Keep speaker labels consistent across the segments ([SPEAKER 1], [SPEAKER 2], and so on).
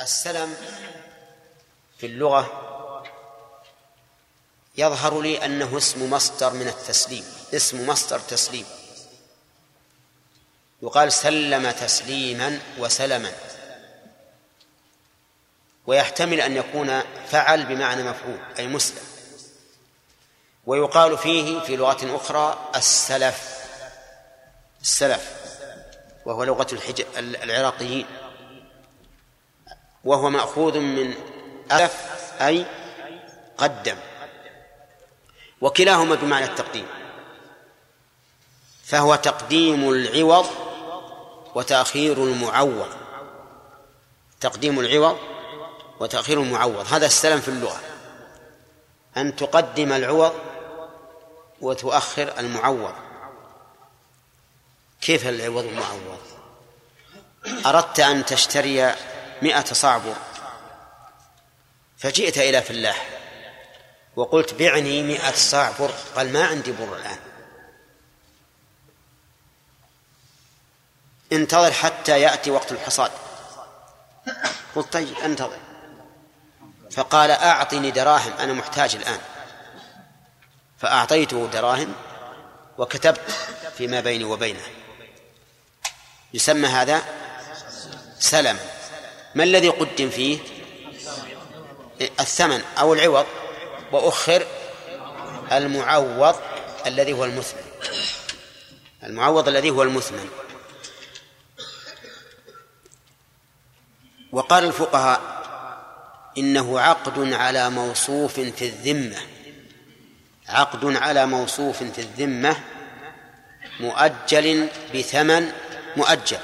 [SPEAKER 1] السلم في اللغة يظهر لي أنه اسم مصدر من التسليم اسم مصدر تسليم. يقال سلم تسليما وسلما. ويحتمل أن يكون فعل بمعنى مفعول أي مسلم. ويقال فيه في لغة أخرى السلف السلف وهو لغة. العراقيين. وهو مأخوذ من ألف أي قدم. وكلاهما بمعنى التقديم. فهو تقديم العوض وتأخير المعوض. تقديم العوض وتأخير المعوض. هذا السلام في اللغة. أن تقدم العوض وتؤخر المعوض. كيف العوض المعوض أردت أن تشتري مئة صعبر فجئت إلى فلاح وقلت بعني مئة صاع بر قال ما عندي بر الآن. انتظر حتى يأتي وقت الحصاد. قلت طيب انتظر. فقال أعطني دراهم أنا محتاج الآن. فأعطيته دراهم وكتبت فيما بيني وبينه. يسمى هذا سلم. ما الذي قدم فيه؟ الثمن أو العوض. وأخر المعوض الذي هو المثمن. المعوض الذي هو المثمن. وقال الفقهاء إنه عقد على موصوف في الذمة. عقد على موصوف في الذمة مؤجل بثمن مؤجل.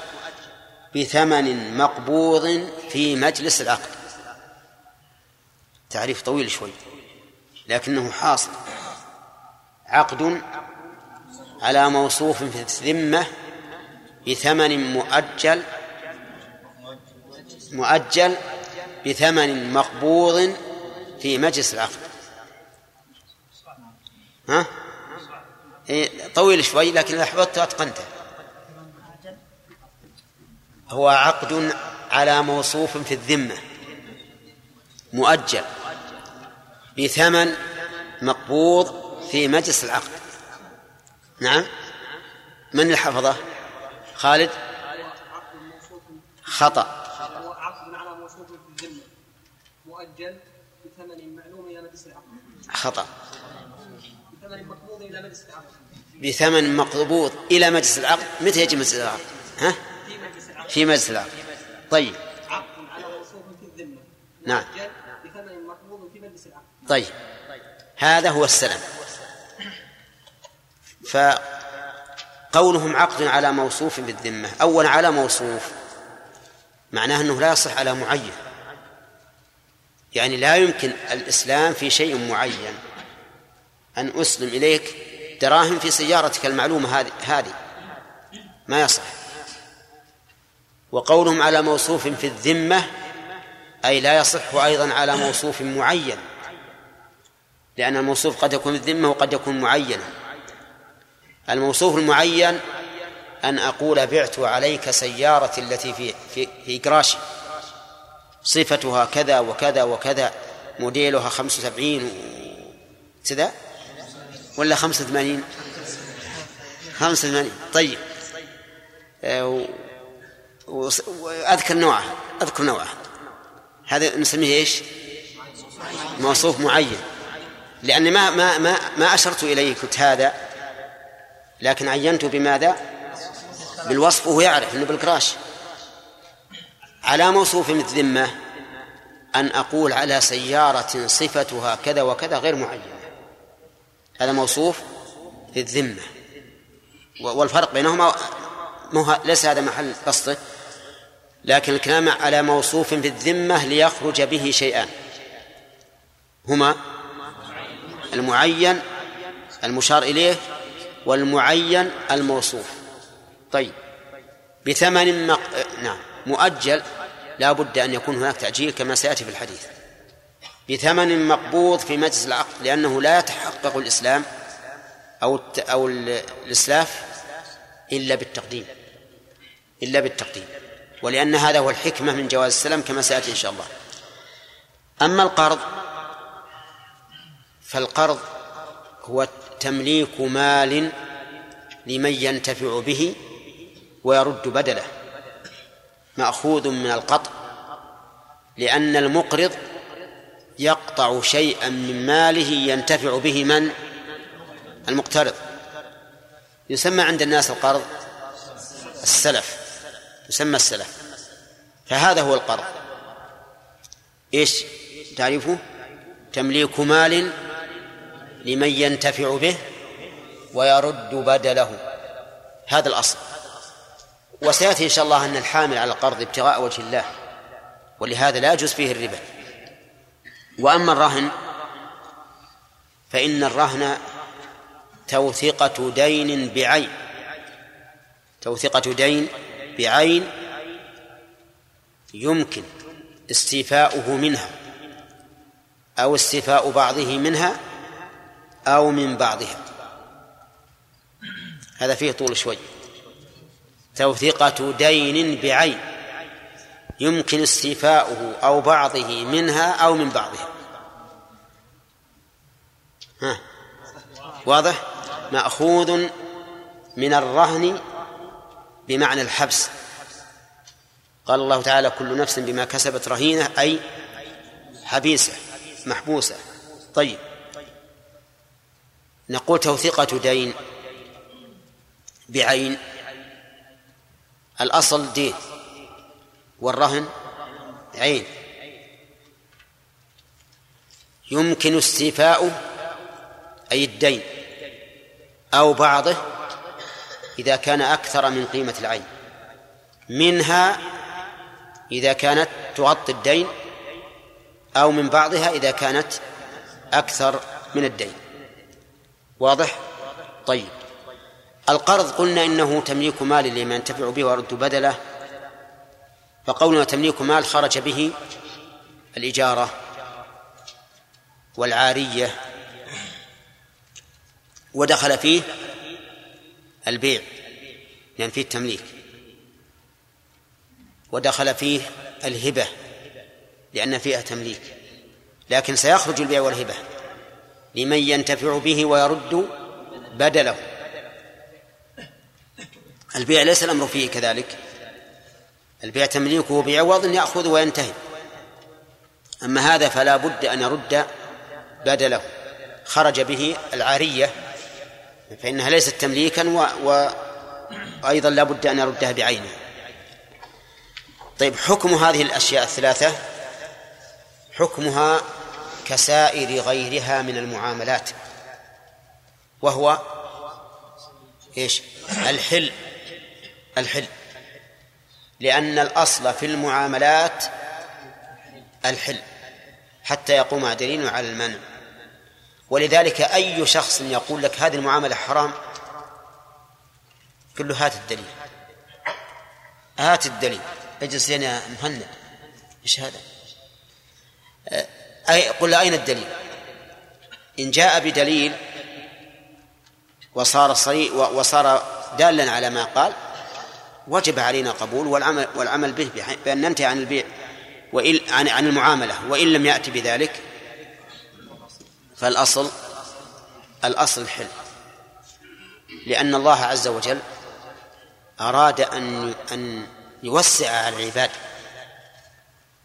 [SPEAKER 1] بثمن مقبوض في مجلس العقد. تعريف طويل شوي لكنه حاصل. عقد على موصوف في الذمة بثمن مؤجل مؤجل بثمن مقبوض في مجلس العقد. ها؟ إيه طويل شوي لكن إذا حفظته أتقنته. هو عقد على موصوف في الذمة. مؤجل. بثمن مقبوض في مجلس العقد. نعم. من اللي حفظه؟ خالد؟ خطأ.
[SPEAKER 2] عقد على موصوف في الذمة. مؤجل بثمن معلوم إلى مجلس العقد.
[SPEAKER 1] خطأ.
[SPEAKER 2] بثمن مقبوض إلى مجلس العقد.
[SPEAKER 1] بثمن مقبوض إلى مجلس العقد. متى يجي مجلس العقد؟ ها؟
[SPEAKER 2] في مجلس
[SPEAKER 1] طيب.
[SPEAKER 2] عقد على موصوف في الذمة
[SPEAKER 1] نعم.
[SPEAKER 2] بثمن في مجلس
[SPEAKER 1] طيب. هذا هو السلام. فقولهم عقد على موصوف بالذمة. أولا على موصوف. معناه أنه لا يصح على معين. يعني لا يمكن الإسلام في شيء معين. أن أسلم إليك دراهم في سيارتك المعلومة هذه. ما يصح. وقولهم على موصوف في الذمة أي لا يصح أيضا على موصوف معين. لأن الموصوف قد يكون الذمة وقد يكون معينا. الموصوف المعين أن أقول بعت عليك سيارة التي في في في قراشي صفتها كذا وكذا وكذا موديلها خمسة وسبعين كذا؟ ولا خمسة وثمانين؟ خمسة وثمانين. طيب. آه، وأذكر نوعها أذكر نوعها هذا نسميه إيش؟ موصوف معين. لأني ما ما ما ما أشرت إليه قلت هذا لكن عينته بماذا؟ بالوصف وهو يعرف أنه بالكراش. على موصوف الذمة أن أقول على سيارة صفتها كذا وكذا غير معينة هذا موصوف في الذمة والفرق بينهما ليس هذا محل قصده. لكن الكلام على موصوف في الذمة ليخرج به شيئان. هما المعين المشار إليه والمعين الموصوف. طيب. بثمن مق... نعم. مؤجل لا بد أن يكون هناك تعجيل كما سيأتي في الحديث. بثمن مقبوض في مجلس العقد لأنه لا يتحقق الإسلام أو الت... أو الإسلاف إلا بالتقديم. إلا بالتقديم. ولأن هذا هو الحكمة من جواز السلام كما سيأتي إن شاء الله. أما القرض فالقرض هو تمليك مال لمن ينتفع به ويرد بدله. مأخوذ من القطع لأن المقرض يقطع شيئا من ماله ينتفع به من؟ المقترض. يسمى عند الناس القرض السلف. يسمى السلف. فهذا هو القرض. إيش تعرفه؟ تمليك مال لمن ينتفع به ويرد بدله. هذا الأصل. وسيأتي إن شاء الله أن الحامل على القرض ابتغاء وجه الله. ولهذا لا يجوز فيه الربا. وأما الرهن فإن الرهن توثقه دين بعين. توثقه دين بعين يمكن استيفاؤه منها أو استيفاء بعضه منها أو من بعضها. هذا فيه طول شوي. توثيقة دين بعين يمكن استيفاؤه أو بعضه منها أو من بعضها. ها؟ واضح؟ مأخوذ من الرهن بمعنى الحبس. قال الله تعالى كل نفس بما كسبت رهينة أي حبيسة محبوسة. طيب. نقول توثيقة دين بعين. الأصل دين والرهن عين. يمكن استيفاؤه أي الدين أو بعضه إذا كان أكثر من قيمة العين منها إذا كانت تغطي الدين أو من بعضها إذا كانت أكثر من الدين واضح؟ طيب القرض قلنا إنه تمليك مال لمن ينتفع به ويرد بدله فقولنا تمليك مال خرج به الإجارة والعارية ودخل فيه البيع لأن فيه التمليك. ودخل فيه الهبة لأن فيها تمليك. لكن سيخرج البيع والهبة لمن ينتفع به ويرد بدله. البيع ليس الأمر فيه كذلك. البيع تمليكه بعوض يأخذ وينتهي. أما هذا فلا بد أن يرد بدله. خرج به العارية فإنها ليست تمليكا و... وأيضا لا بد أن يردها بعينه طيب حكم هذه الأشياء الثلاثة؟ حكمها كسائر غيرها من المعاملات وهو إيش؟ الحل. الحل. لأن الأصل في المعاملات الحل حتى يقوم دليل على المنع. ولذلك أي شخص يقول لك هذه المعاملة حرام قل له هات الدليل هات الدليل اجلس يا مهند إيش هذا؟ أي قل له أين الدليل؟ إن جاء بدليل وصار صريح وصار دالا على ما قال وجب علينا قبول والعمل والعمل به بأن ننتهي عن البيع وإن عن عن المعاملة وإن لم يأتي بذلك فالأصل الأصل الحل. لأن الله عز وجل أراد أن أن يوسع على العباد.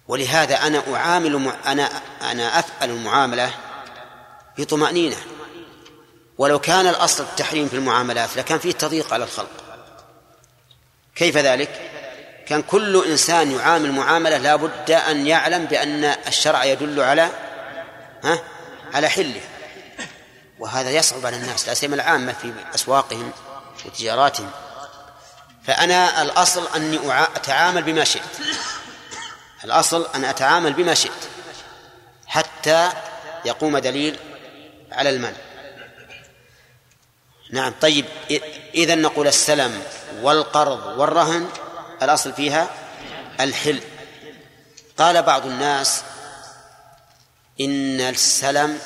[SPEAKER 1] ولهذا أنا أعامل أنا أنا أفعل المعاملة بطمأنينة. ولو كان الأصل التحريم في المعاملات لكان فيه تضييق على الخلق. كيف ذلك؟ كان كل إنسان يعامل معاملة لا بد أن يعلم بأن الشرع يدل على ها؟ على حله. وهذا يصعب على الناس لا سيما العامة في أسواقهم وتجاراتهم فأنا الأصل أني أتعامل بما شئت. الأصل أن أتعامل بما شئت حتى يقوم دليل على المنع نعم طيب إذا نقول السلم والقرض والرهن الأصل فيها الحل. قال بعض الناس إن السلم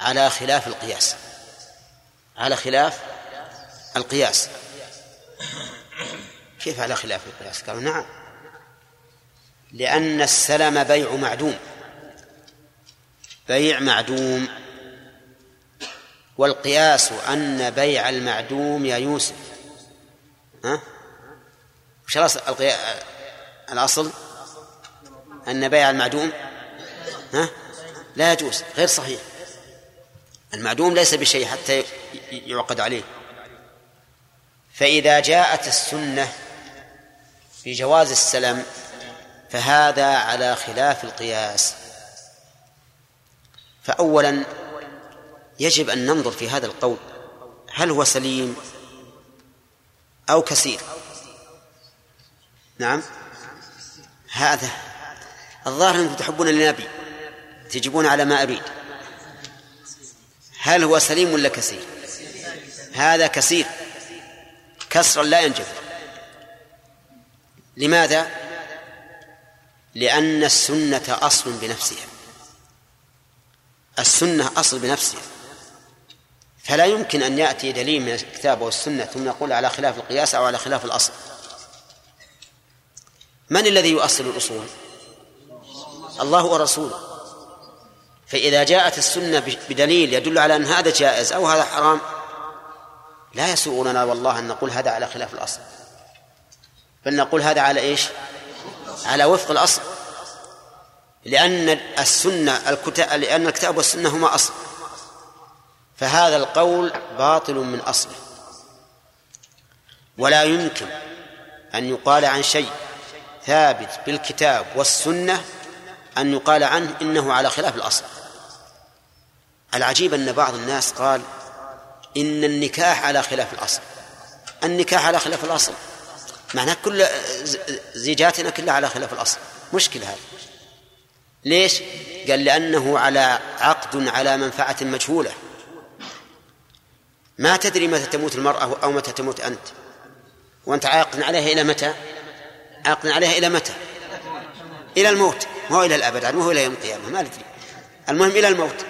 [SPEAKER 1] على خلاف القياس. على خلاف القياس. كيف على خلاف القياس؟ قالوا نعم. لأن السلم بيع معدوم. بيع معدوم. والقياس أن بيع المعدوم يا يوسف ها؟ وش الأصل؟ الأصل؟ أن بيع المعدوم ها؟ لا يجوز غير صحيح. المعدوم ليس بشيء حتى يعقد عليه. فإذا جاءت السنة في جواز السلم فهذا على خلاف القياس. فأولا يجب أن ننظر في هذا القول هل هو سليم أو كثير؟ نعم. هذا الظاهر أنكم تحبون النبي تجيبون على ما أريد. هل هو سليم ولا كثير؟ هذا كثير. كسرا لا ينجب. لماذا؟ لأن السنة أصل بنفسها. السنة أصل بنفسها. فلا يمكن أن يأتي دليل من الكتاب والسنة ثم نقول على خلاف القياس أو على خلاف الأصل. من الذي يؤصل الأصول؟ الله ورسوله. فإذا جاءت السنة بدليل يدل على أن هذا جائز أو هذا حرام لا يسوغ والله أن نقول هذا على خلاف الأصل. بل نقول هذا على إيش؟ على وفق الأصل. لأن السنة الكتاب لأن الكتاب والسنة هما أصل. فهذا القول باطل من أصله. ولا يمكن أن يقال عن شيء ثابت بالكتاب والسنة أن يقال عنه إنه على خلاف الأصل. العجيب أن بعض الناس قال إن النكاح على خلاف الأصل. النكاح على خلاف الأصل. معناه كل زيجاتنا كلها على خلاف الأصل. مشكلة هذا ليش؟ قال لأنه على عقد على منفعة مجهولة. ما تدري متى تموت المرأة أو متى تموت أنت. وأنت عاقد عليها إلى متى؟ عاقد عليها إلى متى؟ إلى الموت. ما هو إلى الأبد ما هو إلى يوم القيامة ما ندري. المهم إلى الموت.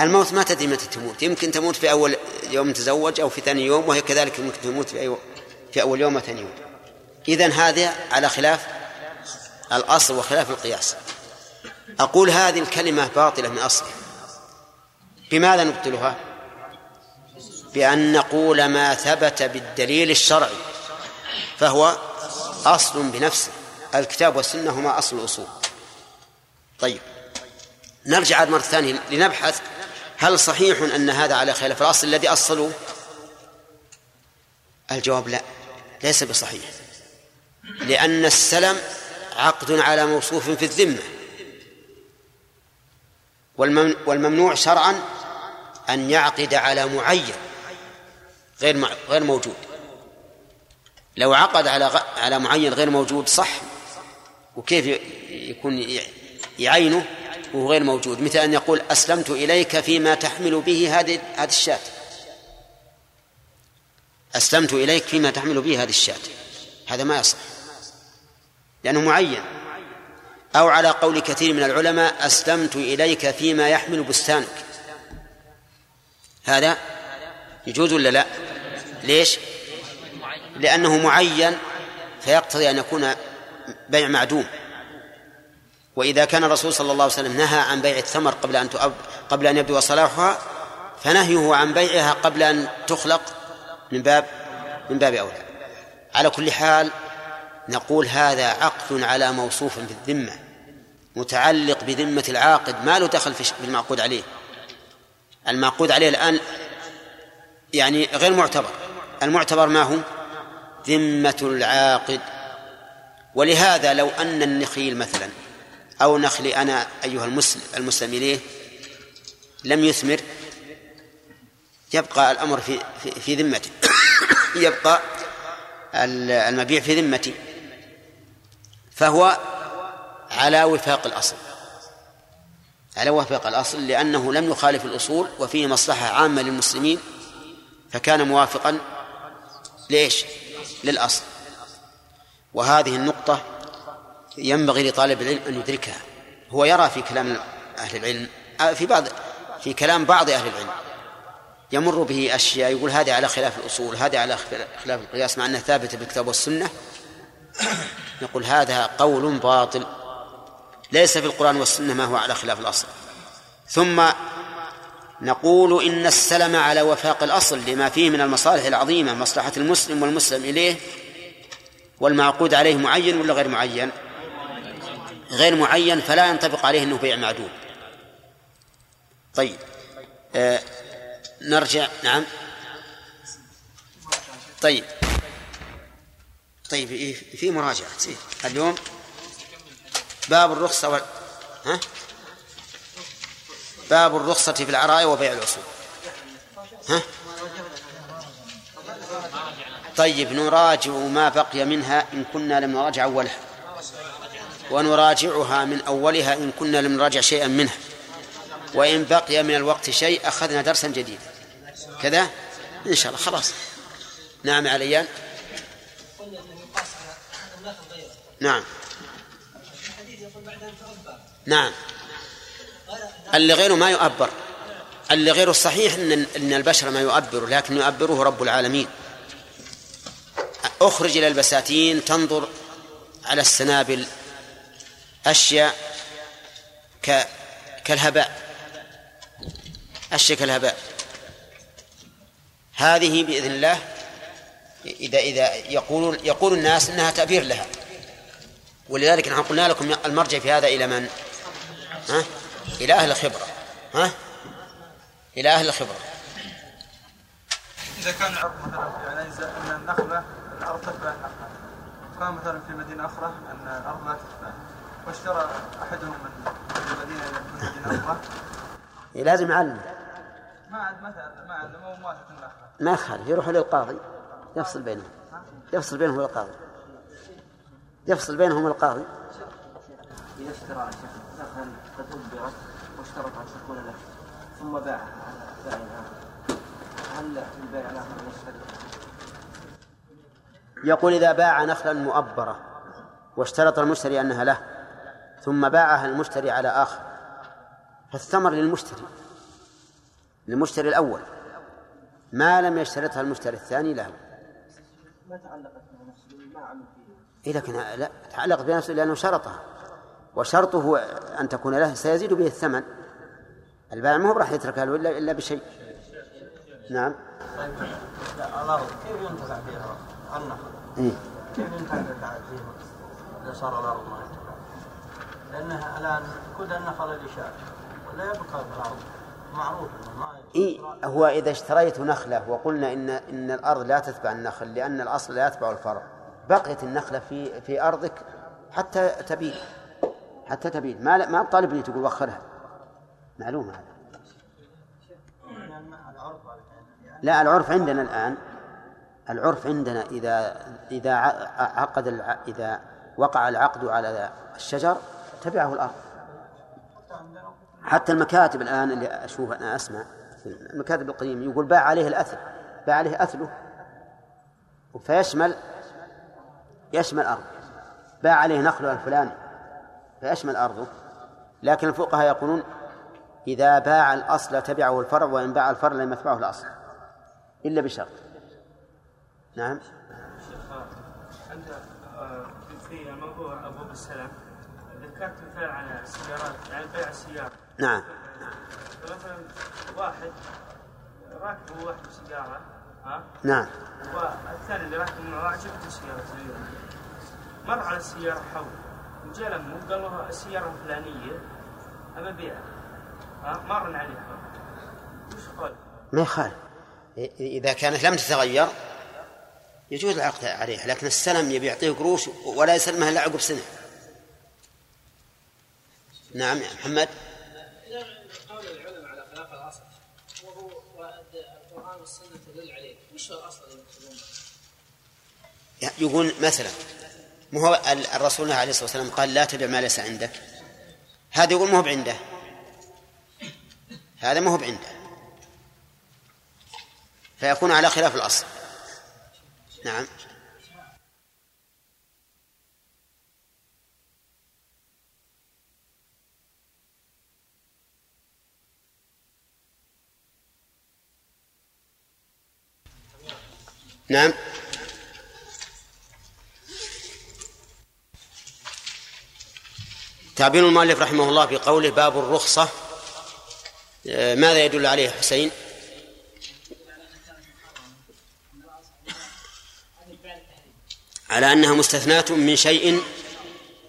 [SPEAKER 1] الموت ما تدري متى تموت. يمكن تموت في أول يوم تزوج أو في ثاني يوم وهي كذلك ممكن تموت في أي في أول يوم وثاني يوم. إذن هذا على خلاف الأصل وخلاف القياس. أقول هذه الكلمة باطلة من أصلها. بماذا نبطلها؟ بأن نقول ما ثبت بالدليل الشرعي فهو أصل بنفسه. الكتاب والسنة هما أصل الأصول. طيب نرجع مرة ثانية لنبحث هل صحيح أن هذا على خلاف الأصل الذي أصلوا الجواب لا ليس بصحيح. لأن السلم عقد على موصوف في الذمة. والممنوع شرعا أن يعقد على معين غير غير موجود. لو عقد على على معين غير موجود صح. وكيف يكون يعينه؟ وهو غير موجود مثل أن يقول أسلمت إليك فيما تحمل به هذه هذه الشاة؟ أسلمت إليك فيما تحمل به هذه الشاة. هذا ما يصح. لأنه معين. أو على قول كثير من العلماء أسلمت إليك فيما يحمل بستانك. هذا يجوز ولا لا؟ ليش؟ لأنه معين فيقتضي أن يكون بيع معدوم. وإذا كان الرسول صلى الله عليه وسلم نهى عن بيع الثمر قبل أن تؤب قبل أن يبدو صلاحها فنهيه عن بيعها قبل أن تخلق من باب من باب أولى. على كل حال نقول هذا عقد على موصوف في الذمة متعلق بذمة العاقد ما له دخل في المعقود عليه. المعقود عليه الآن يعني غير معتبر. المعتبر ما هو؟ ذمة العاقد. ولهذا لو أن النخيل مثلا أو نخلي أنا أيها المسلم المسلم إليه لم يثمر يبقى الأمر في في, في ذمتي. يبقى المبيع في ذمتي. فهو على وفاق الأصل. على وفاق الأصل لأنه لم يخالف الأصول وفيه مصلحة عامة للمسلمين فكان موافقا ليش؟ للأصل. وهذه النقطة ينبغي لطالب العلم أن يدركها. هو يرى في كلام أهل العلم في بعض في كلام بعض أهل العلم. يمر به أشياء يقول هذه على خلاف الأصول هذه على خلاف القياس مع أنها ثابتة بالكتاب والسنة. نقول هذا قول باطل ليس في القرآن والسنة ما هو على خلاف الأصل. ثم نقول إن السلم على وفاق الأصل لما فيه من المصالح العظيمة مصلحة المسلم والمسلم إليه والمعقود عليه معين ولا غير معين؟ غير معين فلا ينطبق عليه أنه بيع معدود طيب. آه نرجع نعم. طيب. طيب إيه في مراجعة. اليوم باب الرخصة و... ها؟ باب الرخصة في العراية وبيع الأصول ها؟ طيب نراجع ما بقي منها إن كنا لم نراجع أولها ونراجعها من أولها إن كنا لم نراجع شيئا منها. وإن بقي من الوقت شيء أخذنا درسا جديدا. كذا؟ إن شاء الله خلاص. نعم عليان نعم. نعم. اللي غيره ما يؤبر. اللي غيره الصحيح إن إن البشر ما يؤبر لكن يؤبره رب العالمين. أخرج إلى البساتين تنظر على السنابل. أشياء ك كالهباء. أشياء كالهباء. هذه بإذن الله إذا إذا يقول يقول الناس إنها تأبير لها. ولذلك نحن قلنا لكم المرجع في هذا إلى من؟ ها؟ إلى أهل الخبرة. ها؟ إلى أهل الخبرة.
[SPEAKER 3] إذا كان العرض مثلا يعني أن النخلة الأرض تتبع النخلة. كان مثلا في مدينة أخرى أن الأرض لا تتبع واشترى أحدهم من الذين أخرى
[SPEAKER 1] إيه، لازم يعلم.
[SPEAKER 3] ما عاد مثلا ما موافق النخلة
[SPEAKER 1] ما يخالف يروح للقاضي يفصل بينهم يفصل بينهم القاضي. يفصل بينهم القاضي.
[SPEAKER 4] إذا اشترى نخلا قد أجبرت واشترط أن تكون له ثم باعها على بائع هل البيع الآخر يشترط
[SPEAKER 1] يقول إذا باع نخلا مؤبرة واشترط المشتري أنها له ثم باعها المشتري على آخر. فالثمر للمشتري للمشتري الأول. ما لم يشترطها المشتري الثاني له.
[SPEAKER 4] ما تعلقت بنفسه ما عمل فيها؟
[SPEAKER 1] إيه لكن لا تعلق بنفسه لأنه شرطها. وشرطه أن تكون له سيزيد به الثمن. البائع ما هو راح يتركها له إلا إلا بشيء. نعم.
[SPEAKER 4] الأرض كيف ينتفع فيها النخل؟
[SPEAKER 1] إيه؟
[SPEAKER 4] كيف ينتفع فيها إذا صار الأرض لأنها الآن كل النخل اللي شاء ولا يبقى الأرض معروف
[SPEAKER 1] إيه هو إذا اشتريت نخلة وقلنا إن إن الأرض لا تتبع النخل لأن الأصل لا يتبع الفرع. بقيت النخلة في في أرضك حتى تبيد حتى تبيد. ما ما طالبني تقول وخرها. معلوم هذا. لا العرف عندنا الآن. العرف عندنا إذا إذا عقد إذا وقع العقد على الشجر تبعه الأرض. حتى المكاتب الآن اللي أشوف أنا أسمع المكاتب القديمة يقول باع عليه الأثل باع عليه أثله. فيشمل يشمل أرض باع عليه نخله الفلاني فيشمل أرضه. لكن الفقهاء يقولون إذا باع الأصل تبعه الفرع وإن باع الفرع لم يتبعه الأصل إلا بشرط. نعم.
[SPEAKER 5] أنت آه، في موضوع أبواب السلام ذكرت مثال على السيارات يعني بيع السيارة.
[SPEAKER 1] نعم.
[SPEAKER 5] فمثلا واحد راكب واحد سيارة ها؟
[SPEAKER 1] نعم.
[SPEAKER 5] والثاني اللي راكب معه عجبته السيارة مر على السيارة حول وجاء لمه قال له السيارة الفلانية أبى أبيعها. مر عليها وش قال؟
[SPEAKER 1] ما يخالف. إذا كانت لم تتغير يجوز العقد عليها لكن السلم يبي يعطيه قروش ولا يسلمها إلا عقب سنة. نعم يا محمد.
[SPEAKER 2] قول العلماء على خلاف الاصل وهو والسنة تدل عليه وش هو الاصل
[SPEAKER 1] يقول مثلا مو هو الرسول عليه الصلاة والسلام قال لا تبع ما ليس عندك. هذا يقول ما هو بعنده. هذا ما هو بعنده. فيكون على خلاف الأصل. نعم. نعم. تعبير المؤلف رحمه الله في قوله باب الرخصة آه، ماذا يدل عليه حسين؟ على أنها مستثناة من شيء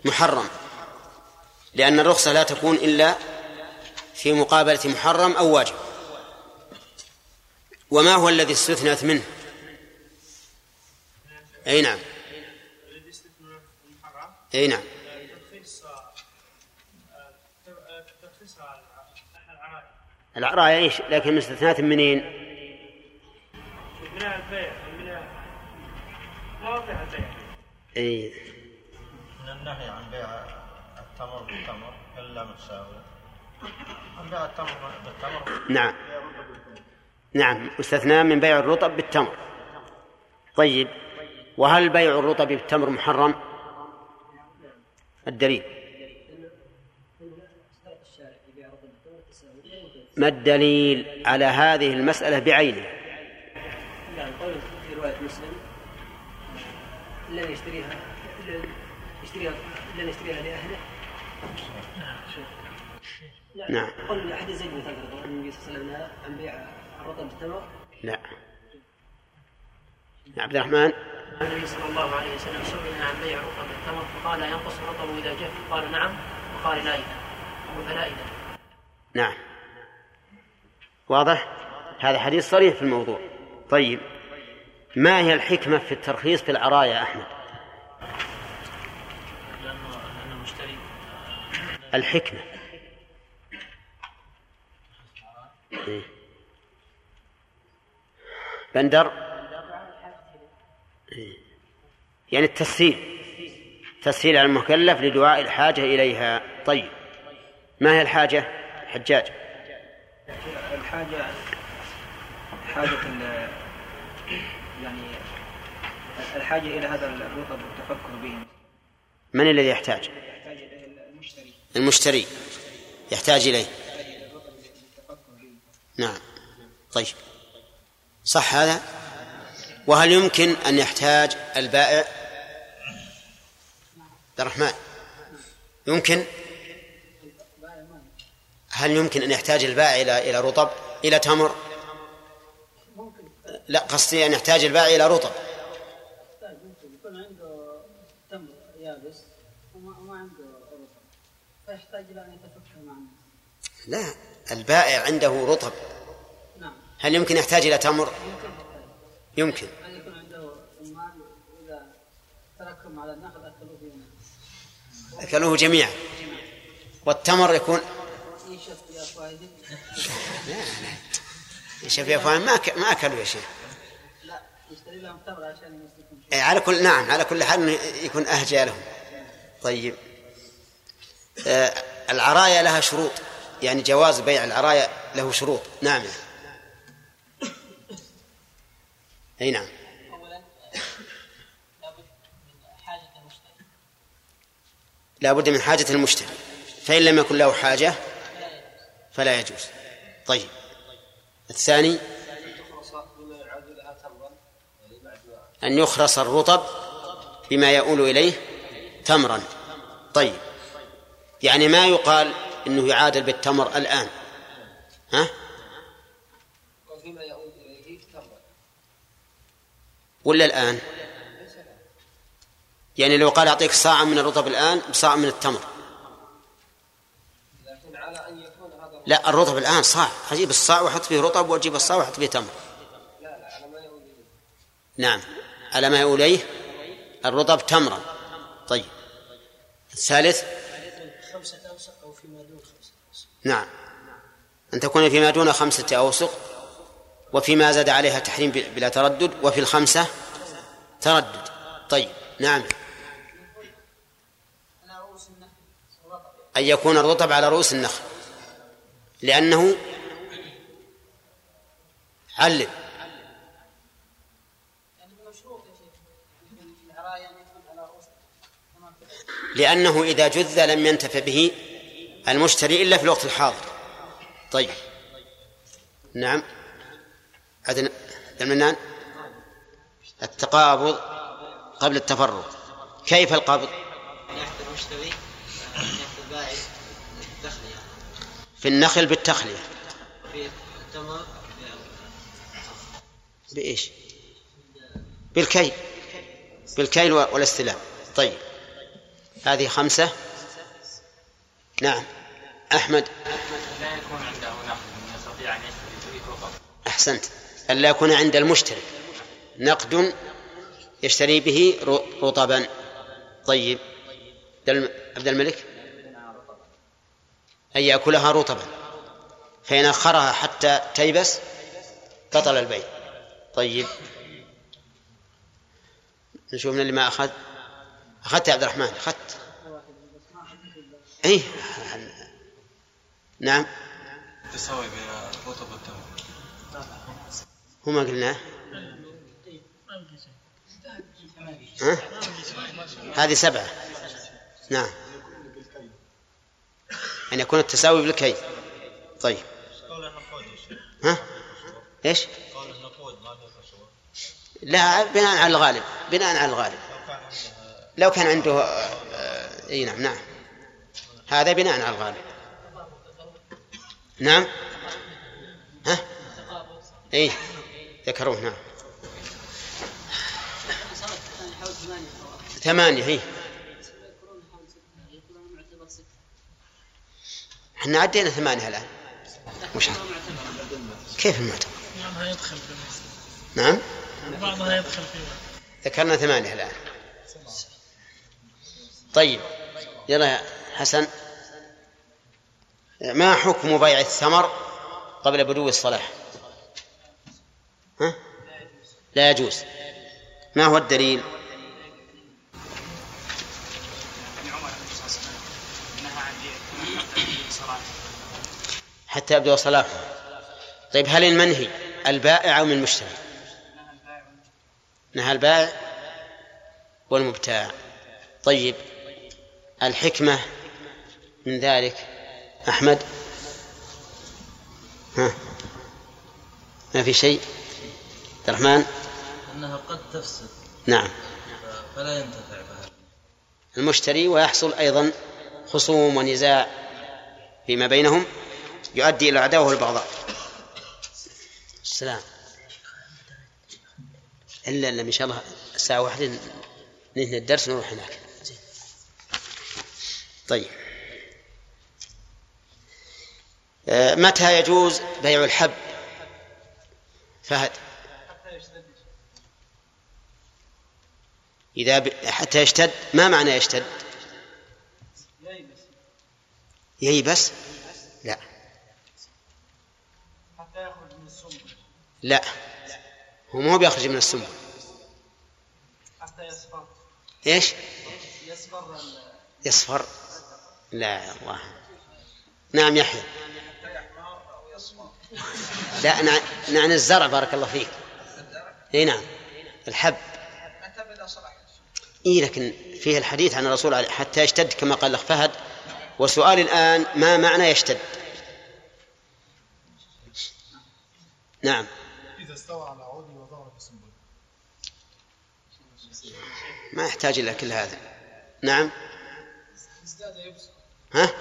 [SPEAKER 1] محرم لأن الرخصة لا تكون إلا في مقابلة محرم أو واجب. وما هو الذي استثنت منه؟ أي نعم. أي نعم. العراية إيش؟ لكن مستثناة منين؟
[SPEAKER 5] من البيع من مواضيع البيع
[SPEAKER 1] إي.
[SPEAKER 6] من النهي عن بيع التمر بالتمر إلا متساوية عن بيع التمر بالتمر.
[SPEAKER 1] نعم. نعم. مستثنى من بيع الرطب بالتمر. طيب. وهل بيع الرطب بالتمر محرم؟ الدليل. ما الدليل على هذه المسألة بعينه؟
[SPEAKER 4] نعم قول في رواية مسلم. لن يشتريها لن يشتريها لن يشتريها لأهله.
[SPEAKER 1] نعم.
[SPEAKER 4] قول حديث زيد بن ثابت النبي صلى الله عليه وسلم عن بيع الرطب بالتمر
[SPEAKER 1] لا يا عبد الرحمن.
[SPEAKER 2] النبي صلى الله عليه وسلم سئل عن بيع رطب التمر فقال ينقص الرطب إذا جف قال نعم. وقال لا اذا فلا اذا
[SPEAKER 1] نعم. واضح؟ هذا حديث صريح في الموضوع. طيب. ما هي الحكمة في الترخيص في العرايا يا أحمد؟ الحكمة. إيه. بندر. يعني التسهيل. تسهيل على المكلف لدعاء الحاجة إليها. طيب. ما هي الحاجة؟ حجاج
[SPEAKER 4] الحاجة حاجة يعني الحاجة إلى هذا الرطب والتفكر به.
[SPEAKER 1] من الذي يحتاج؟
[SPEAKER 4] يحتاج المشتري.
[SPEAKER 1] المشتري. يحتاج إليه. نعم. طيب. صح هذا؟ وهل يمكن أن يحتاج البائع؟ عبد الرحمن. يمكن؟ هل يمكن أن يحتاج البائع إلى إلى رطب؟ إلى تمر؟ لا قصدي أن يحتاج البائع إلى رطب. لا البائع عنده رطب.
[SPEAKER 7] نعم.
[SPEAKER 1] هل يمكن يحتاج إلى تمر؟
[SPEAKER 7] يمكن.
[SPEAKER 1] يمكن.
[SPEAKER 7] يكون عنده تركهم على النخل اكلوا فيهم
[SPEAKER 1] أكلوه جميعا. والتمر يكون
[SPEAKER 7] يشف
[SPEAKER 1] شوف يا فهم ما ما أكلوا يا شيخ.
[SPEAKER 7] لا يشتري لهم تمر عشان
[SPEAKER 1] إيه، على كل نعم على كل حال يكون أهجى لهم. طيب. آه العرايا لها شروط. يعني جواز بيع العرايا له شروط. نعم. أي نعم.
[SPEAKER 2] اولا لابد من حاجة المشتري.
[SPEAKER 1] لا بد من حاجة المشتري. فإن لم يكن له حاجة فلا يجوز. طيب. الثاني أن يخرص الرطب بما يؤول إليه تمرا. طيب. يعني ما يقال إنه يعادل بالتمر الآن؟ ها؟
[SPEAKER 4] تمر
[SPEAKER 1] ولا الآن؟ يعني لو قال أعطيك صاعا من الرطب الآن بصاع من التمر. لا الرطب الآن صاع. أجيب الصاع وأحط فيه رطب وأجيب الصاع وأحط فيه تمر. نعم. على ما يؤول اليه الرطب تمرا. طيب. الثالث؟
[SPEAKER 2] خمسة أوسق أو فيما دون خمسة أوسق
[SPEAKER 1] نعم. أن تكون فيما دون خمسة أوسق. وفيما زاد عليها تحريم بلا تردد وفي الخمسة تردد. طيب نعم. أن يكون الرطب على رؤوس النخل. لأنه علم. لأنه إذا جذ لم ينتفع به المشتري إلا في الوقت الحاضر. طيب. نعم. عدن المنان؟ التقابض قبل التفرق كيف القبض؟ في النخل بالتخلية.
[SPEAKER 8] في التمر
[SPEAKER 1] بإيش؟ بالكيل. بالكيل والاستلام. طيب. هذه خمسة. نعم. أحمد.
[SPEAKER 9] لا يكون عنده نقد يستطيع أن يشتري فقط.
[SPEAKER 1] أحسنت. ألا يكون عند المشتري نقد يشتري به رطبا. طيب. عبد الم- عبد الملك؟ أن يأكلها رطبا. فإن أخرها حتى تيبس بطل البيع. طيب. نشوف من اللي ما أخذ. أخذت يا عبد الرحمن؟ أخذت. أي نعم.
[SPEAKER 10] التساوي بين الرطب والتمر.
[SPEAKER 1] هو ما قلناه ها؟ هذه سبعة. نعم. أن يكون التساوي بالكي طيب. ها؟
[SPEAKER 6] إيش؟
[SPEAKER 1] لا بناء على الغالب. بناء على الغالب.
[SPEAKER 6] لو كان عنده
[SPEAKER 1] عنده آه، إي نعم نعم. هذا بناء على الغالب. نعم؟ ها؟ إي. ذكروه نعم.
[SPEAKER 7] ثمانية.
[SPEAKER 1] هي
[SPEAKER 7] ستة
[SPEAKER 1] إحنا عدينا ثمانية الآن. وش؟ كيف المعتبر؟
[SPEAKER 11] بعضها يدخل فيما
[SPEAKER 1] نعم.
[SPEAKER 11] بعضها يدخل فيما
[SPEAKER 1] ذكرنا ثمانية الآن. طيب. يلا يا حسن. ما حكم بيع الثمر قبل بدو الصلاح؟ ها؟ لا يجوز. ما هو الدليل؟
[SPEAKER 5] حتى يبدو صلاحه.
[SPEAKER 1] طيب هل المنهي البائع أو من المشتري؟
[SPEAKER 5] نهى البائع
[SPEAKER 1] والمبتاع. طيب الحكمة من ذلك أحمد؟ ها؟ ما في شيء؟ عبد الرحمن؟
[SPEAKER 10] أنها قد تفسد.
[SPEAKER 1] نعم.
[SPEAKER 10] فلا ينتفع بها.
[SPEAKER 1] المشتري ويحصل أيضا خصوم ونزاع فيما بينهم يؤدي إلى العداوة والبغضاء السلام. إلا إلا إن شاء الله الساعة واحدة ننهي الدرس ونروح هناك. طيب. آه، متى يجوز بيع الحب؟ فهد. إذا ب... حتى يشتد ما معنى يشتد؟ ييبس؟ لا.
[SPEAKER 5] حتى يخرج من
[SPEAKER 1] لا. هو ما هو بيخرج من السم
[SPEAKER 5] حتى يصفر
[SPEAKER 1] إيش؟
[SPEAKER 5] يصفر.
[SPEAKER 1] يصفر لا الله. نعم يحيى. لا نع- نعني الزرع بارك الله فيك. إي نعم. الحب. إي لكن فيه الحديث عن الرسول عليه حتى يشتد كما قال الأخ فهد. وسؤالي الآن ما معنى يشتد؟ نعم.
[SPEAKER 11] إذا استوى على عود وظهر في
[SPEAKER 1] ما يحتاج إلى كل هذا. نعم.
[SPEAKER 11] ازداد
[SPEAKER 1] ها؟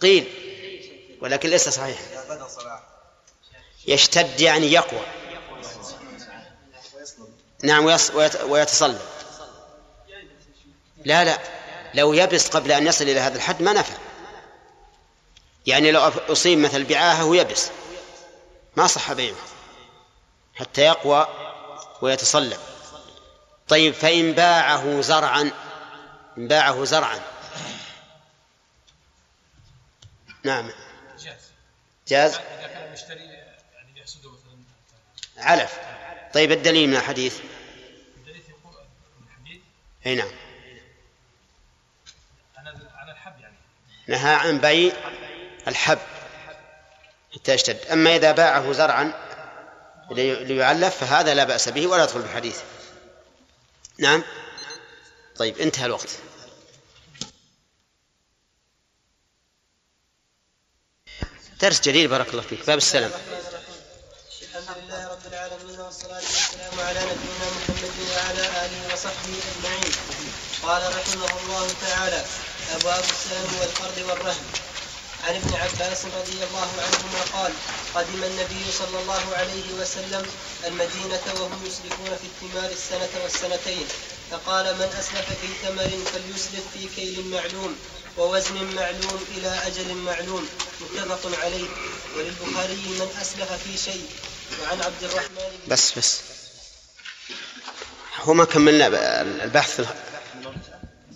[SPEAKER 1] قيل ولكن ليس صحيح. يشتد يعني يقوى. نعم ويتصلب لا لا. لو يبس قبل أن يصل إلى هذا الحد ما نفع. يعني لو أصيب مثل بعاهة ويبس. ما صح بيعه حتى يقوى ويتصلب طيب فإن باعه زرعا إن باعه زرعا. نعم.
[SPEAKER 11] جاز.
[SPEAKER 1] جاز؟
[SPEAKER 11] إذا كان المشتري يعني يحسده مثلا.
[SPEAKER 1] علف. طيب الدليل من الحديث؟
[SPEAKER 11] الحديث يقول الحديث؟
[SPEAKER 1] إي نعم.
[SPEAKER 11] عن الحب يعني.
[SPEAKER 1] نهى عن بيع الحب. حتى يشتد أما إذا باعه زرعا لي- ليعلف فهذا لا بأس به ولا يدخل بالحديث نعم؟ طيب انتهى الوقت. درس جليل بارك الله فيك. باب السلام
[SPEAKER 8] الحمد لله رب العالمين
[SPEAKER 12] والصلاة والسلام على نبينا محمد وعلى آله وصحبه أجمعين. قال رحمه الله تعالى أبواب السلم والقرض والرهن. عن ابن عباس رضي الله عنهما قال قدم النبي صلى الله عليه وسلم المدينة وهم يسلفون في الثمار السنة والسنتين. فقال من أسلف في ثمر فليسلف في كيل معلوم ووزن معلوم إلى أجل معلوم. متفق عليه. وللبخاري من أسلف في شيء وعن عبد الرحمن
[SPEAKER 1] بس بس. هو ما كملنا البحث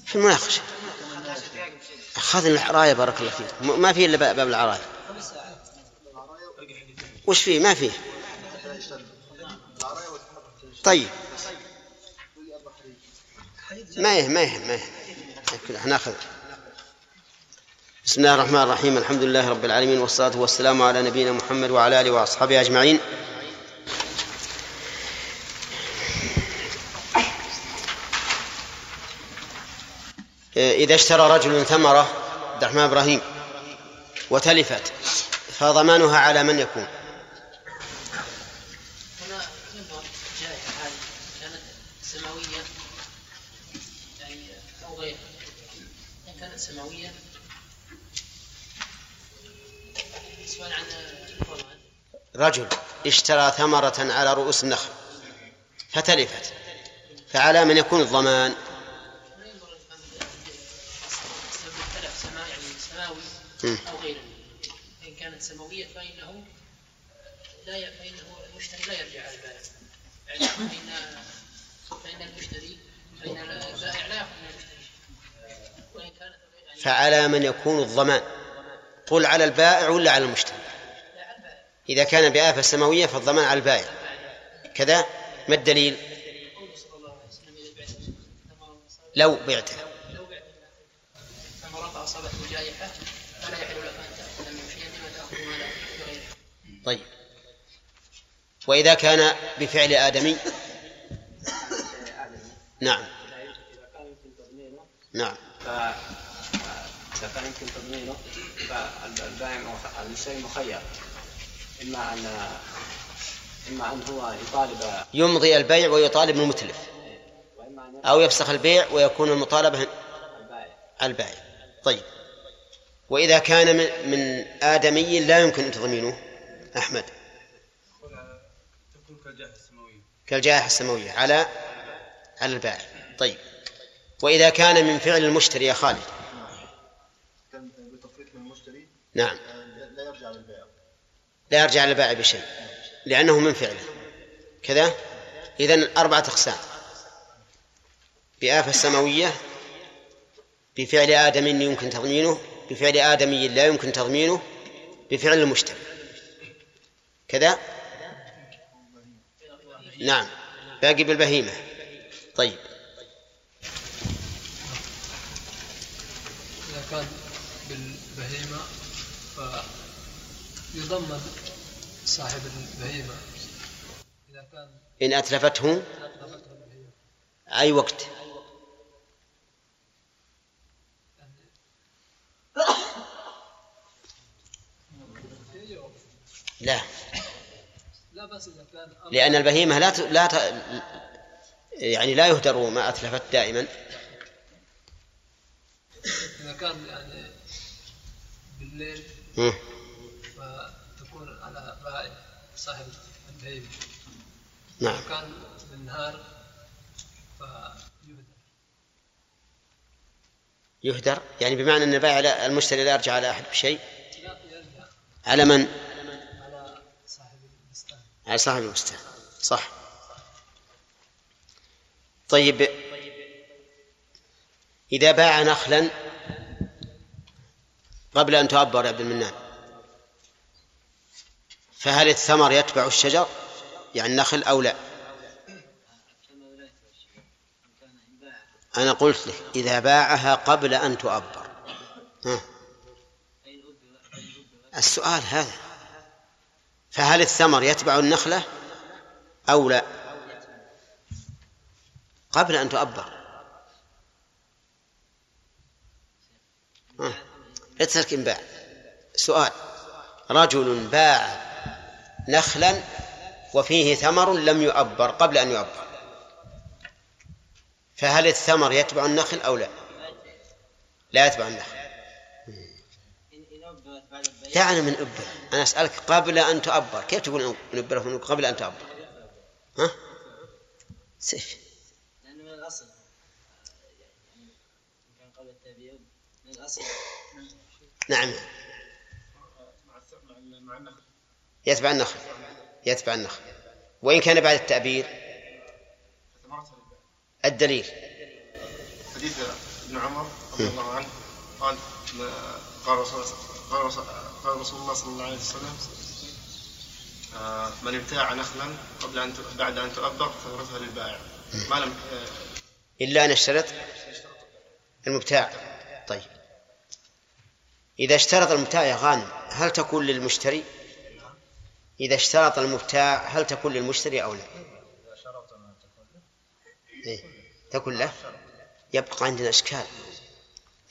[SPEAKER 1] في المناقشة. أخذنا العراية بارك الله فيك. ما في إلا باب العراية. وش فيه؟ ما فيه. طيب. ما يه ما يه ما يه كذا. ناخذ بسم الله الرحمن الرحيم الحمد لله رب العالمين والصلاة والسلام على نبينا محمد وعلى آله وأصحابه أجمعين. إذا اشترى رجل ثمرة عبد الرحمن إبراهيم وتلفت فضمانها على من يكون
[SPEAKER 13] هنا ينظر جائحة هذه كانت سماوية يعني أو غيرها إن كانت سماوية سؤال عن الضمان
[SPEAKER 1] رجل اشترى ثمرة على رؤوس النخل فتلفت فعلى من يكون الضمان؟
[SPEAKER 13] يعني. أو غيره إن كانت سماوية فإنه لا ي... فإنه المشتري لا يرجع على البائع يعني فإن فإن المشتري فإن البائع لا يأخذ من المشتري. وإن كانت يعني
[SPEAKER 1] فعلى من يكون الضمان؟ قل على البائع ولا على المشتري؟ إذا كان بآفة سماوية فالضمان على البائع. كذا؟ ما الدليل؟ لو بعته طيب. وإذا كان بفعل آدمي؟ نعم. نعم.
[SPEAKER 14] إذا كان يمكن تضمينه فالبائع المشتري مخير. إما أن إما أن هو يطالب
[SPEAKER 1] يمضي البيع ويطالب المتلف.
[SPEAKER 14] أن
[SPEAKER 1] أو يفسخ البيع ويكون المطالبة
[SPEAKER 14] البائع.
[SPEAKER 1] البائع طيب. وإذا كان من, من آدمي لا يمكن تضمينه. أحمد.
[SPEAKER 10] تكون كالجاهة السماوية
[SPEAKER 1] كالجائحة السماوية. على على البائع. طيب. وإذا كان من فعل المشتري يا خالد.
[SPEAKER 6] بتفريط من المشتري؟
[SPEAKER 1] نعم
[SPEAKER 6] آه، لا يرجع للبائع
[SPEAKER 1] لا يرجع للبائع بشيء لأنه من فعله. كذا؟ إذن أربعة أقسام. بآفة سماوية بفعل آدم يمكن تضمينه بفعل آدمي لا يمكن تضمينه بفعل المشتري. كذا؟ نعم. باقي بالبهيمة. طيب.
[SPEAKER 15] إذا كان بالبهيمة فيضمن صاحب البهيمة. إذا كان
[SPEAKER 1] إن أتلفته؟ أي وقت؟ لا. لأن البهيمة لا ت... لا ت... يعني لا يهدر ما أتلفت دائما.
[SPEAKER 15] إذا كان يعني بالليل
[SPEAKER 1] مم.
[SPEAKER 15] فتكون على بائع صاحب البهيمة
[SPEAKER 1] نعم.
[SPEAKER 15] كان بالنهار فيهدر
[SPEAKER 1] يهدر. يعني بمعنى أن البائع لا- المشتري لا يرجع على أحد بشيء؟
[SPEAKER 15] لا يرجع.
[SPEAKER 1] على من؟
[SPEAKER 15] على صاحب البستان
[SPEAKER 1] على صاحب البستان صح. طيب. إذا باع نخلا قبل أن تعبر يا عبد المنان فهل الثمر يتبع الشجر؟ يعني النخل أو لا؟ أنا قلت لك إذا باعها قبل أن تؤبر. ها. السؤال هذا. فهل الثمر يتبع النخلة أو لا؟ قبل أن تؤبر. ها. اترك انباع سؤال. رجل باع نخلا وفيه ثمر لم يؤبر قبل أن يؤبر. فهل الثمر يتبع النخل أو لا؟ لا يتبع النخل. دعنا من أبر. أنا أسألك قبل أن تؤبر كيف تقول نبره قبل أن تؤبر. ها؟ سيف.
[SPEAKER 8] من الأصل كان قبل من الأصل
[SPEAKER 1] نعم
[SPEAKER 11] مع النخل
[SPEAKER 1] يتبع النخل يتبع النخل. وإن كان بعد التأبير الدليل.
[SPEAKER 16] حديث ابن عمر رضي الله عنه قال قال رسول قال رسول الله صلى الله عليه وسلم آه، من ابتاع نخلا قبل أن بعد أن تؤبر فورثها للبائع. ما لم آه،
[SPEAKER 1] إلا أن يشترط المبتاع. طيب. إذا اشترط المبتاع يا غانم هل تكون للمشتري؟ إذا اشترط المبتاع هل تكون للمشتري أو لا؟ إيه؟ تكون له. يبقى عندنا إشكال.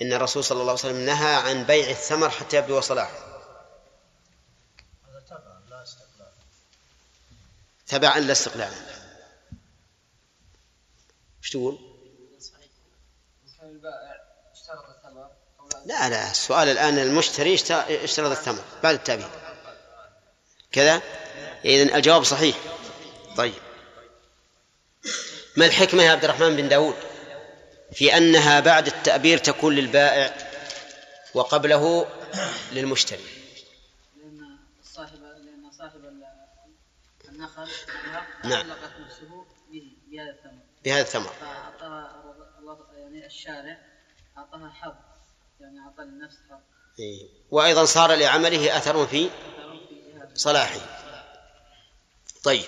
[SPEAKER 1] إن الرسول صلى الله عليه وسلم نهى عن بيع الثمر حتى يبدو صلاحه تبعا لا استقلالا. إيش تقول؟
[SPEAKER 13] لا
[SPEAKER 1] لا. السؤال الآن المشتري اشت- اشترط الثمر بعد التأبير كذا؟ إذن الجواب صحيح. طيب. ما الحكمة يا عبد الرحمن بن داود؟ في أنها بعد التأبير تكون للبائع وقبله للمشتري.
[SPEAKER 7] لأن صاحب لأن صاحب ال- النخل
[SPEAKER 1] نعم.
[SPEAKER 7] علقت نفسه به بهذا الثمر
[SPEAKER 1] بهذا الثمر
[SPEAKER 7] فأعطاها الله يعني الشارع أعطاها حظ يعني أعطى للنفس حظ
[SPEAKER 1] إيه. وأيضا صار لعمله أثر في صلاحه طيب.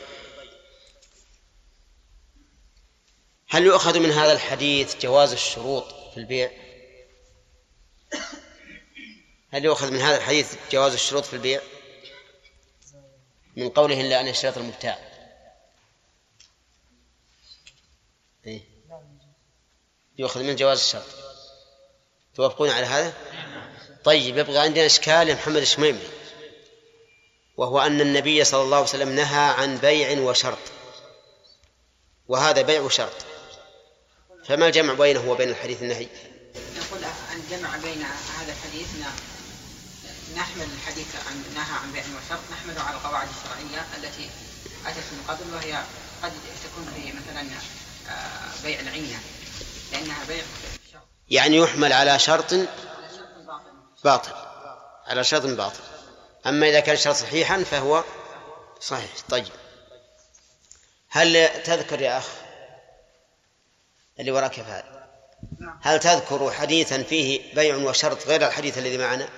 [SPEAKER 1] هل يؤخذ من هذا الحديث جواز الشروط في البيع؟ هل يؤخذ من هذا الحديث جواز الشروط في البيع؟ من قوله إلا أن يشترط المبتاع. إيه؟ يؤخذ من جواز الشرط. توافقون على هذا؟ طيب يبقى عندنا إشكال يا محمد الشميمي. وهو أن النبي صلى الله عليه وسلم نهى عن بيع وشرط. وهذا بيع وشرط. فما الجمع بينه وبين الحديث النهي؟
[SPEAKER 17] نقول الجمع بين هذا الحديث نحمل الحديث عن نهى عن بيع وشرط نحمله على القواعد الشرعية التي أتت من قبل وهي قد تكون في مثلا آه، بيع العينة لأنها بيع شرط.
[SPEAKER 1] يعني يحمل على شرط
[SPEAKER 17] باطل.
[SPEAKER 1] على شرط باطل. أما إذا كان الشرط صحيحا فهو صحيح. طيب. هل تذكر يا أخ اللي وراك يا فهد هل تذكر حديثا فيه بيع وشرط غير الحديث الذي معنا؟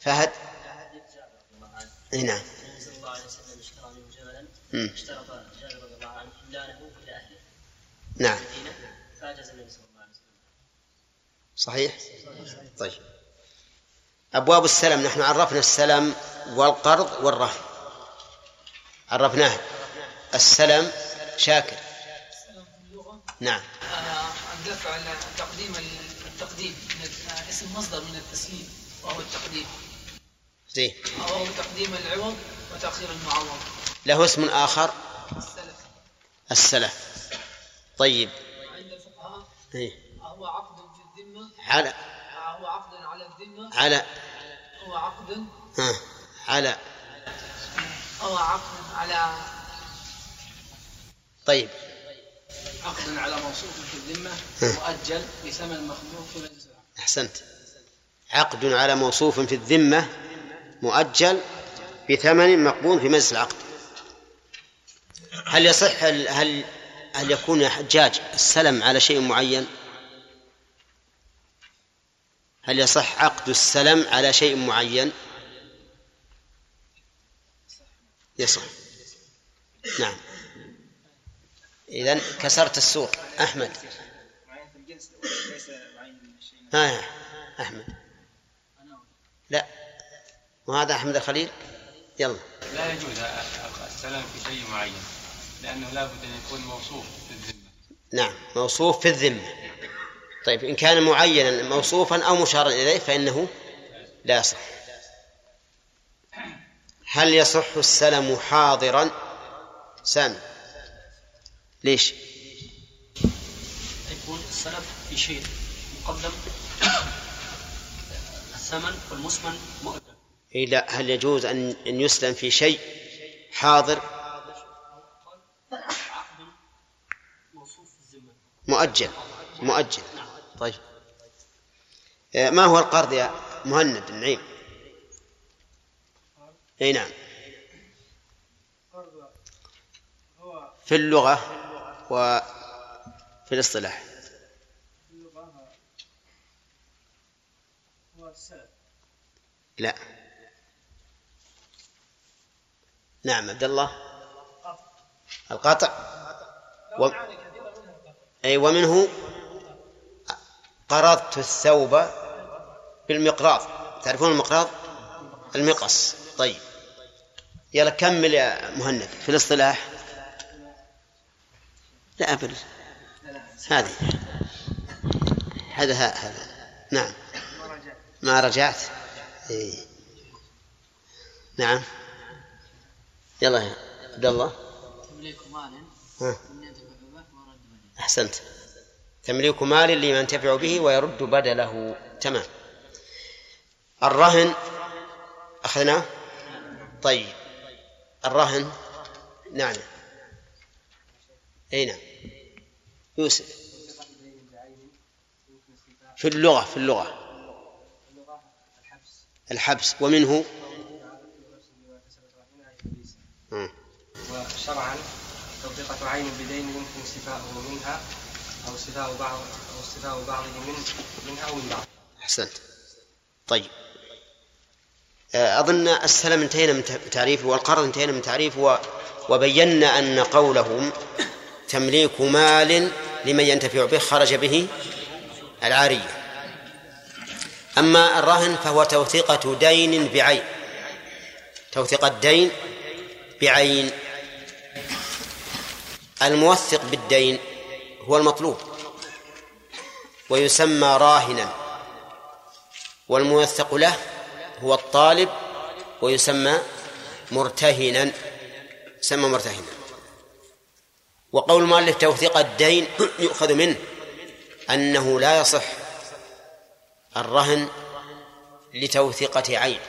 [SPEAKER 1] فهد؟ نعم.
[SPEAKER 18] اشترط جابر رضي الله عنه إلى اهله
[SPEAKER 1] نعم.
[SPEAKER 18] المدينة فاجاز النبي صلى الله عليه وسلم
[SPEAKER 1] صحيح؟ طيب. أبواب السلم نحن عرفنا السلم والقرض والرهن. عرفناه. السلم شاكر. نعم.
[SPEAKER 13] الدفع على تقديم التقديم اسم مصدر من التسليم وهو التقديم.
[SPEAKER 1] زين.
[SPEAKER 13] وهو تقديم العوض وتأخير المعوض.
[SPEAKER 1] له اسم آخر؟
[SPEAKER 13] السلف.
[SPEAKER 1] السلف. طيب.
[SPEAKER 13] عند الفقهاء
[SPEAKER 1] إيه.
[SPEAKER 13] هو عقد
[SPEAKER 1] على.
[SPEAKER 13] هو عقد على الذمة.
[SPEAKER 1] على.
[SPEAKER 13] هو عقد.
[SPEAKER 1] ها على.
[SPEAKER 13] هو عقد على.
[SPEAKER 1] طيب.
[SPEAKER 13] عقد على موصوف في الذمة. مؤجل بثمن مخلوق في مجلس العقد
[SPEAKER 1] أحسنت. عقد على موصوف في الذمة. مؤجل بثمن مقبول في مجلس العقد. هل يصح هل هل, هل يكون حجاج السلم على شيء معين؟ هل يصح عقد السلم على شيء معين؟ يصح. نعم. إذا كسرت السور. أحمد. ها يا أحمد. لا. وهذا أحمد الخليل؟ يلا.
[SPEAKER 9] لا يجوز السلام في شيء معين لأنه لا بد أن يكون موصوف في الذمة.
[SPEAKER 1] نعم. موصوف في الذمة. طيب إن كان معينا موصوفا أو مشارا إليه فإنه لا يصح. هل يصح السلم حاضرا؟ سامي. ليش؟
[SPEAKER 19] يكون السلف في شيء مقدم. الثمن والمسمن مؤجل.
[SPEAKER 1] إيه لا هل يجوز أن أن يسلم في شيء حاضر؟
[SPEAKER 19] الذمة
[SPEAKER 1] مؤجل مؤجل. طيب. آه، ما هو القرض يا مهند النعيم؟ أي نعم. في اللغة وفي الاصطلاح. لا. نعم عبد الله. القطع. و... أي ومنه؟ قرضت الثوب بالمقراض. تعرفون المقراض؟ المقص. طيب. يلا كمل يا مهند. في الاصطلاح؟ لا أبدا هذه. هذا هذا. نعم. ما رجعت؟ إيه. نعم. يلا يا عبد الله. أحسنت. تمليك مال لمن ينتفع به ويرد بدله. تمام. الرهن أخذناه؟ طيب. الرهن؟ نعم. أي نعم. يوسف. في اللغة في اللغة. الحبس. ومنه.
[SPEAKER 20] وشرعا توثيقة عين بدين يمكن استيفاؤه منها. أو استيفاء بعض أو استيفاء بعضه من منها أو من بعض.
[SPEAKER 1] أحسنت. طيب. آه، أظن السلم انتهينا من تعريفه والقرض انتهينا من تعريفه وبينا أن قولهم تمليك مال لمن ينتفع به خرج به العارية. أما الرهن فهو توثيقة دين بعين. توثيقة دين بعين. الموثق بالدين هو المطلوب. ويسمى راهنا. والموثق له هو الطالب ويسمى مرتهنا. يسمى مرتهنا. وقول المؤلف توثيق الدين يؤخذ منه. أنه لا يصح الرهن لتوثيقة عين.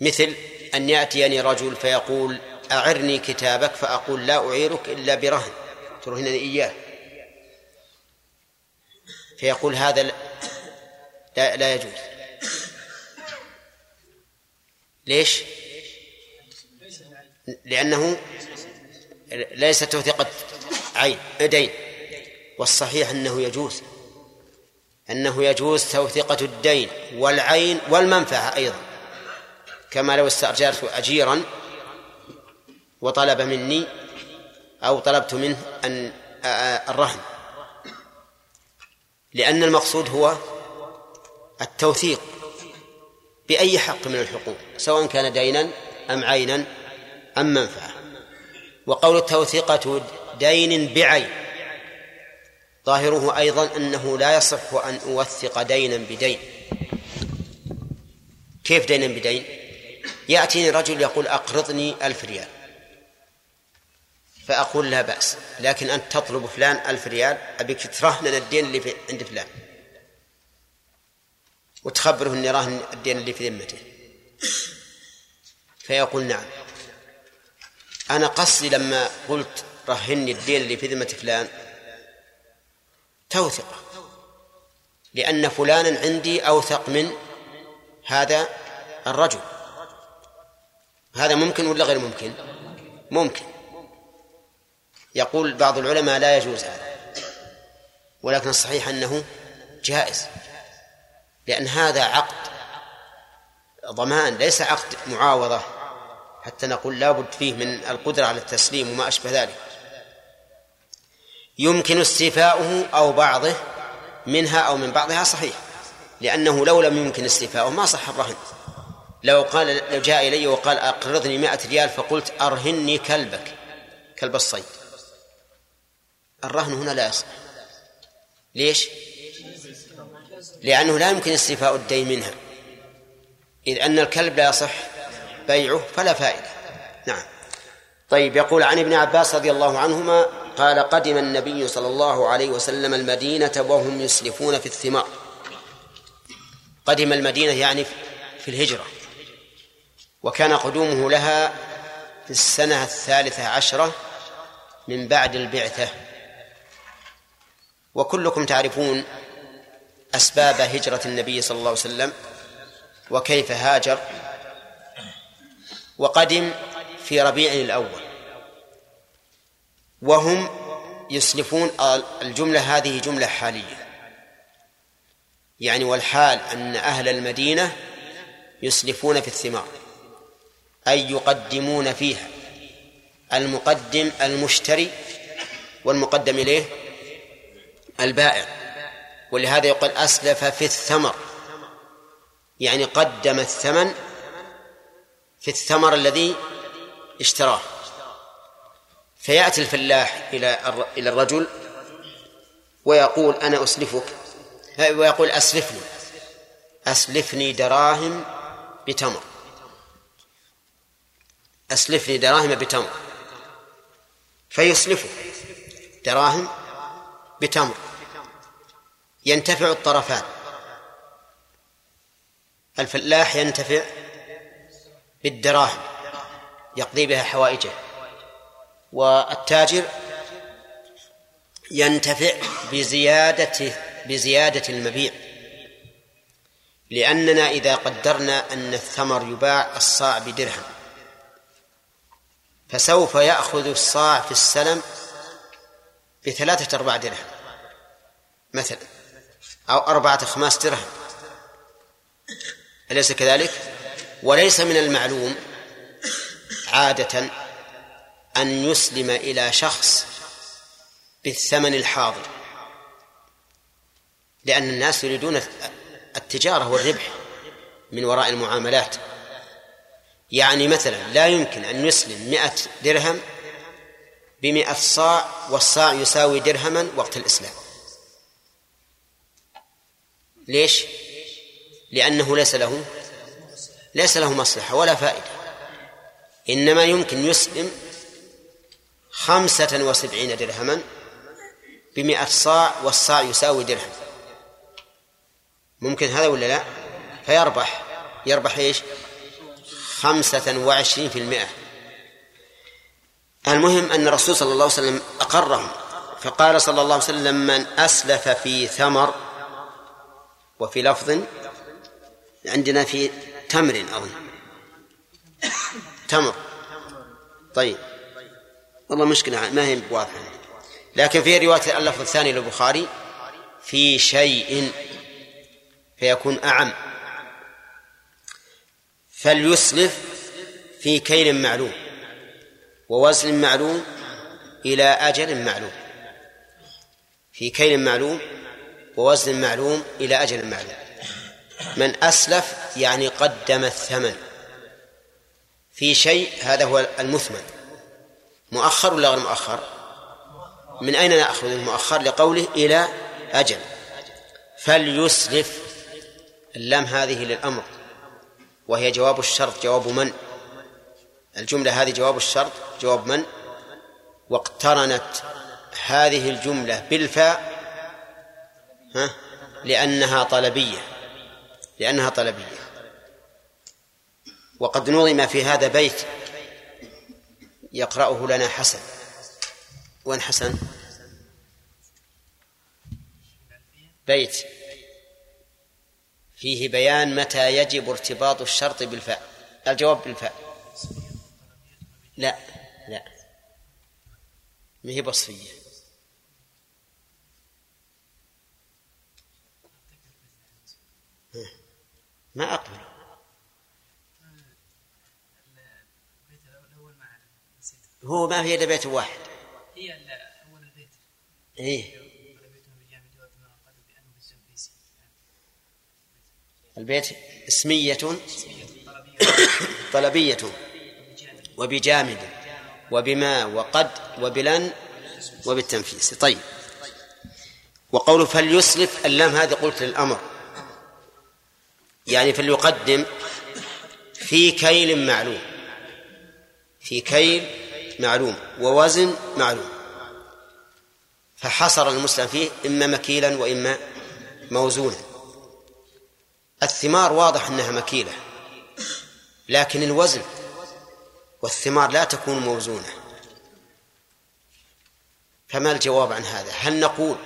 [SPEAKER 1] مثل أن يأتيني رجل فيقول أعرني كتابك فأقول لا أعيرك إلا برهن. ترهنني إياه فيقول هذا لا, لا, يجوز. ليش؟ لأنه ليس توثيقة عين دين والصحيح أنه يجوز. أنه يجوز توثيقة الدين والعين والمنفعة أيضا. كما لو استأجرت أجيرا وطلب مني أو طلبت منه أن الرهن لأن المقصود هو التوثيق بأي حق من الحقوق سواء كان دينا أم عينا أم منفعة. وقول التوثيقة دين بعين. ظاهره أيضا أنه لا يصح أن أوثق دينا بدين. كيف دينا بدين؟ يأتيني رجل يقول أقرضني ألف ريال. فأقول لا بأس. لكن أنت تطلب فلان ألف ريال أبيك ترهن الدين اللي في عند فلان. وتخبره أني راهن الدين اللي في ذمته. فيقول نعم. أنا قصدي لما قلت رهني الدين اللي في ذمة فلان توثقة. لأن فلانا عندي أوثق من هذا الرجل. هذا ممكن ولا غير ممكن؟ ممكن. يقول بعض العلماء لا يجوز هذا ولكن الصحيح أنه جائز لأن هذا عقد ضمان ليس عقد معاوضة حتى نقول لابد فيه من القدرة على التسليم وما أشبه ذلك. يمكن استيفاؤه أو بعضه منها أو من بعضها صحيح لأنه لو لم يمكن استيفاؤه ما صح الرهن. لو قال لو جاء إلي وقال أقرضني مائة ريال فقلت أرهني كلبك كلب الصيد. الرهن هنا لا يصح. ليش؟ لأنه لا يمكن استيفاء الدين منها. إذ أن الكلب لا يصح بيعه فلا فائدة. نعم. طيب يقول عن ابن عباس رضي الله عنهما قال قدم النبي صلى الله عليه وسلم المدينة وهم يسلفون في الثمار. قدم المدينة يعني في الهجرة. وكان قدومه لها في السنة الثالثة عشرة من بعد البعثة. وكلكم تعرفون أسباب هجرة النبي صلى الله عليه وسلم وكيف هاجر وقدم في ربيع الأول. وهم يسلفون الجملة هذه جملة حالية. يعني والحال أن أهل المدينة يسلفون في الثمار أي يقدمون فيها المقدم المشتري والمقدم إليه البائع ولهذا يقول أسلف في الثمر. يعني قدم الثمن في الثمر الذي اشتراه. فيأتي الفلاح إلى إلى الرجل ويقول أنا أسلفك ويقول أسلفني أسلفني دراهم بتمر. أسلفني دراهم بتمر. فيسلفه دراهم بتمر. ينتفع الطرفان. الفلاح ينتفع بالدراهم يقضي بها حوائجه. والتاجر ينتفع بزيادة بزيادة المبيع. لأننا إذا قدرنا أن الثمر يباع الصاع بدرهم فسوف يأخذ الصاع في السلم بثلاثة أرباع درهم. مثلا أو أربعة أخماس درهم. أليس كذلك؟ وليس من المعلوم عادة أن يسلم إلى شخص بالثمن الحاضر لأن الناس يريدون التجارة والربح من وراء المعاملات. يعني مثلا لا يمكن أن يسلم مئة درهم بمئة صاع والصاع يساوي درهما وقت الإسلام. ليش؟ لأنه ليس له ليس له مصلحة ولا فائدة. إنما يمكن يسلم خمسة وسبعين درهما بمئة صاع والصاع يساوي درهم. ممكن هذا ولا لا؟ فيربح. يربح إيش؟ خمسة وعشرين في المئة. المهم أن الرسول صلى الله عليه وسلم أقرهم. فقال صلى الله عليه وسلم من أسلف في ثمر وفي لفظ عندنا في تمر أظن. تمر. طيب. والله مشكلة ما هي واضحة. لكن في رواية اللفظ الثاني للبخاري في شيء فيكون أعم. فليسلف في كيل معلوم ووزن معلوم إلى أجل معلوم. في كيل معلوم ووزن معلوم إلى أجل معلوم. من أسلف يعني قدم الثمن. في شيء هذا هو المثمن. مؤخر ولا غير مؤخر؟ من أين نأخذ المؤخر لقوله إلى أجل؟ فليسلف. اللام هذه للأمر. وهي جواب الشرط جواب من؟ الجملة هذه جواب الشرط جواب من؟ واقترنت هذه الجملة بالفاء ها؟ لأنها طلبية. لأنها طلبية. وقد نظم في هذا بيت يقرأه لنا حسن. وين حسن؟ بيت. فيه بيان متى يجب ارتباط الشرط بالفاء. الجواب بالفاء. لا لا. ما هي وصفية ما أقبل. هو ما في إلا بيت واحد.
[SPEAKER 13] هي أول البيت.
[SPEAKER 1] إيه. البيت اسمية. طلبية. وبجامد. وبما وقد. وبلن. وبالتنفيس. طيب. وقوله فليسلف اللام هذه قلت للأمر. يعني فليقدم في كيل معلوم. في كيل معلوم ووزن معلوم. فحصر المسلم فيه إما مكيلا وإما موزونا. الثمار واضح أنها مكيلة لكن الوزن والثمار لا تكون موزونة. فما الجواب عن هذا؟ هل نقول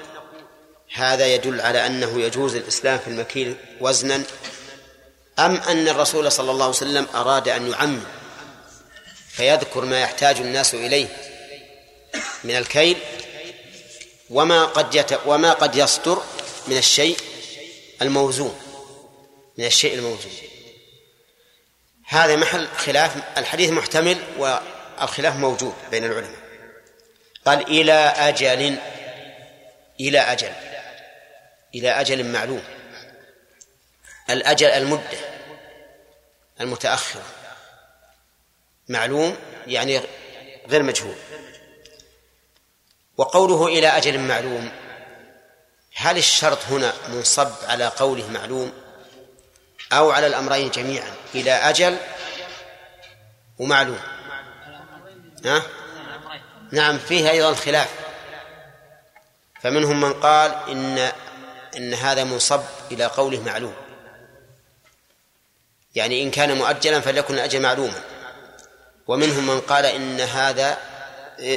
[SPEAKER 1] هذا يدل على أنه يجوز الإسلام في المكيل وزنا أم أن الرسول صلى الله عليه وسلم أراد أن يعمم فيذكر ما يحتاج الناس إليه من الكيل وما قد يت... وما قد يصدر من الشيء الموزون من الشيء الموزون. هذا محل خلاف الحديث محتمل والخلاف موجود بين العلماء. قال إلى أجل إلى أجل إلى أجل معلوم. الأجل المدة المتأخرة. معلوم؟ يعني غير مجهول. وقوله إلى أجل معلوم هل الشرط هنا منصب على قوله معلوم أو على الأمرين جميعا؟ إلى أجل ومعلوم. ها؟ نعم فيه أيضا خلاف. فمنهم من قال إن إن هذا منصب إلى قوله معلوم. يعني إن كان مؤجلا فليكن الأجل معلوما. ومنهم من قال إن هذا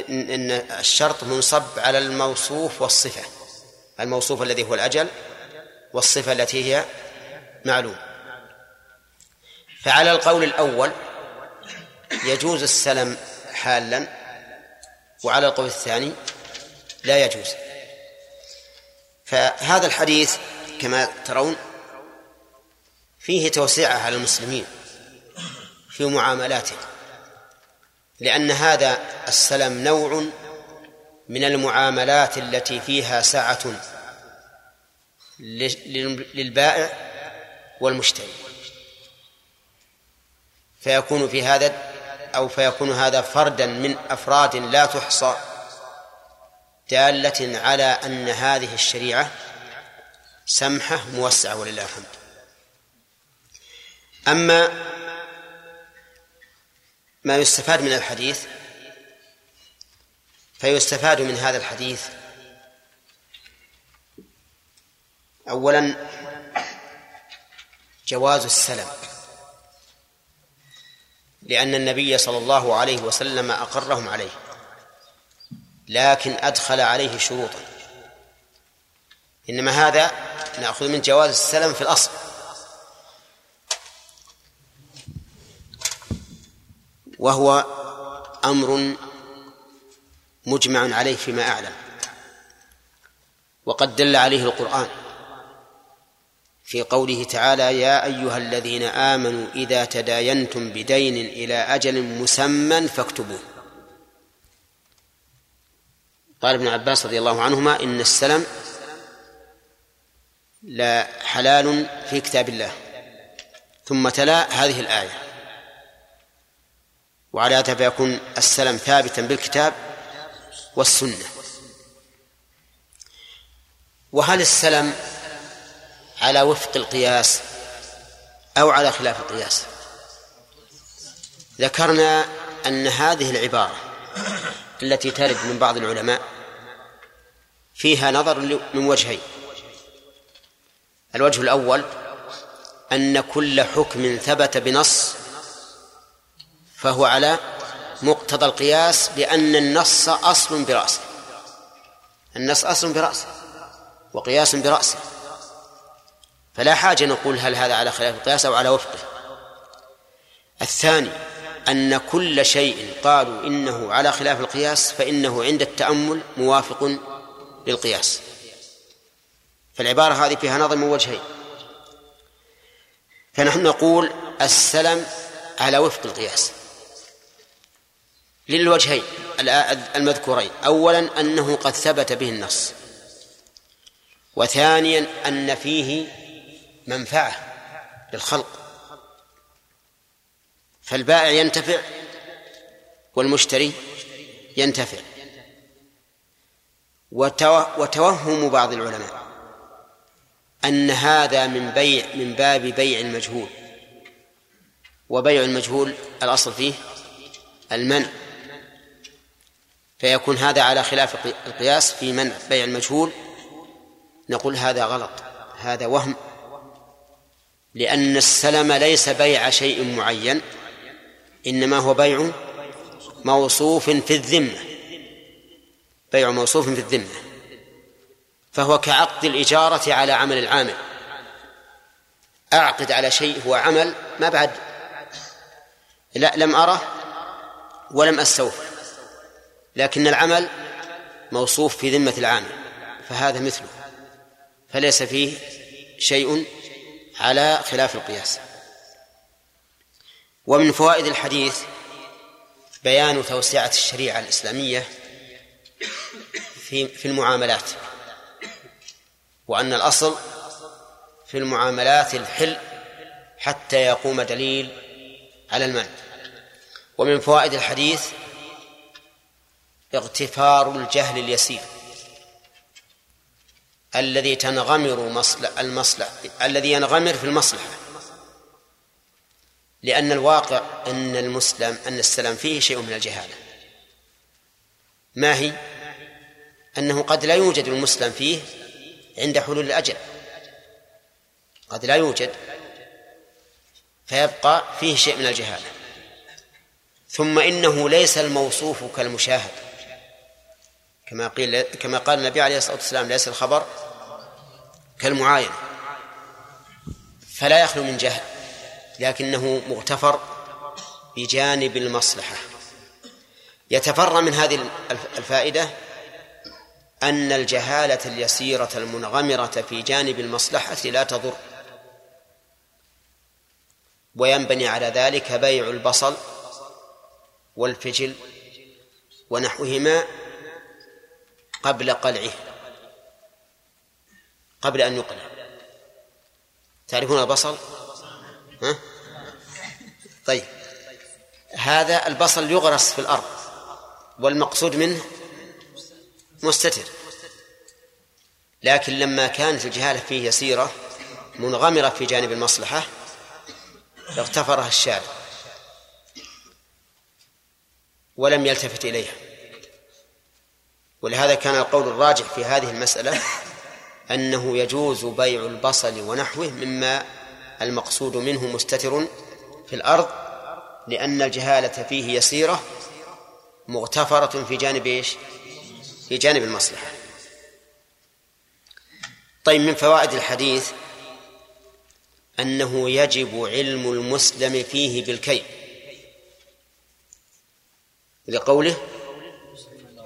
[SPEAKER 1] إن الشرط منصب على الموصوف والصفة الموصوف الذي هو الأجل والصفة التي هي معلوم. فعلى القول الأول يجوز السلم حالا وعلى القول الثاني لا يجوز. فهذا الحديث كما ترون فيه توسعة على المسلمين في معاملاتهم لأن هذا السلم نوع من المعاملات التي فيها سعة للبائع والمشتري. فيكون في هذا أو فيكون هذا فردا من أفراد لا تحصى دالة على أن هذه الشريعة سمحة موسعة ولله الحمد. أما ما يستفاد من الحديث فيستفاد من هذا الحديث. أولا جواز السلم لأن النبي صلى الله عليه وسلم أقرهم عليه لكن أدخل عليه شروطا. إنما هذا نأخذ من جواز السلم في الأصل. وهو أمر مجمع عليه فيما أعلم. وقد دل عليه القرآن في قوله تعالى يا أيها الذين آمنوا إذا تداينتم بدين إلى أجل مسمى فاكتبوه. قال ابن عباس رضي الله عنهما إن السلم لا حلال في كتاب الله. ثم تلا هذه الآية. وعلى هذا فيكون السلم ثابتا بالكتاب والسنة. وهل السلم على وفق القياس أو على خلاف القياس؟ ذكرنا أن هذه العبارة التي ترد من بعض العلماء فيها نظر من وجهين. الوجه الأول أن كل حكم ثبت بنص فهو على مقتضى القياس بأن النص أصل برأسه. النص أصل برأسه وقياس برأسه. فلا حاجة نقول هل هذا على خلاف القياس أو على وفقه. الثاني أن كل شيء قالوا إنه على خلاف القياس فإنه عند التأمل موافق للقياس. فالعبارة هذه فيها نظر من وجهين. فنحن نقول السلم على وفق القياس. للوجهين المذكورين. أولا أنه قد ثبت به النص. وثانيا أن فيه منفعة للخلق. فالبائع ينتفع والمشتري ينتفع. وتوهم بعض العلماء أن هذا من بيع من باب بيع المجهول. وبيع المجهول الأصل فيه المنع. فيكون هذا على خلاف القياس في منع بيع المجهول. نقول هذا غلط هذا وهم. لأن السلم ليس بيع شيء معين إنما هو بيع موصوف في الذمة. بيع موصوف في الذمة. فهو كعقد الإجارة على عمل العامل. أعقد على شيء هو عمل ما بعد. لا لم أره ولم أستوفى لكن العمل موصوف في ذمة العامل فهذا مثله. فليس فيه شيء على خلاف القياس. ومن فوائد الحديث بيان توسعة الشريعة الإسلامية في في المعاملات وأن الأصل في المعاملات الحل حتى يقوم دليل على المنع ومن فوائد الحديث اغتفار الجهل اليسير. الذي تنغمر مصلح المصلح الذي ينغمر في المصلحة. لأن الواقع أن المسلم أن السلام فيه شيء من الجهالة. ما هي؟ أنه قد لا يوجد المسلم فيه عند حلول الأجل قد لا يوجد. فيبقى فيه شيء من الجهالة. ثم إنه ليس الموصوف كالمشاهد. كما قيل كما قال النبي عليه الصلاة والسلام ليس الخبر كالمعاينة فلا يخلو من جهل لكنه مغتفر بجانب المصلحة. يتفرع من هذه الفائدة أن الجهالة اليسيرة المنغمرة في جانب المصلحة لا تضر وينبني على ذلك بيع البصل والفجل ونحوهما قبل قلعه. قبل أن يقلع. تعرفون البصل؟ ها؟ طيب. هذا البصل يغرس في الأرض. والمقصود منه مستتر. لكن لما كانت الجهالة فيه يسيرة منغمرة في جانب المصلحة اغتفرها الشارع. ولم يلتفت إليها. ولهذا كان القول الراجح في هذه المسألة أنه يجوز بيع البصل ونحوه مما المقصود منه مستتر في الأرض لأن الجهالة فيه يسيرة مغتفرة في جانب إيش؟ في جانب المصلحة طيب من فوائد الحديث أنه يجب علم المسلم فيه بالكيل لقوله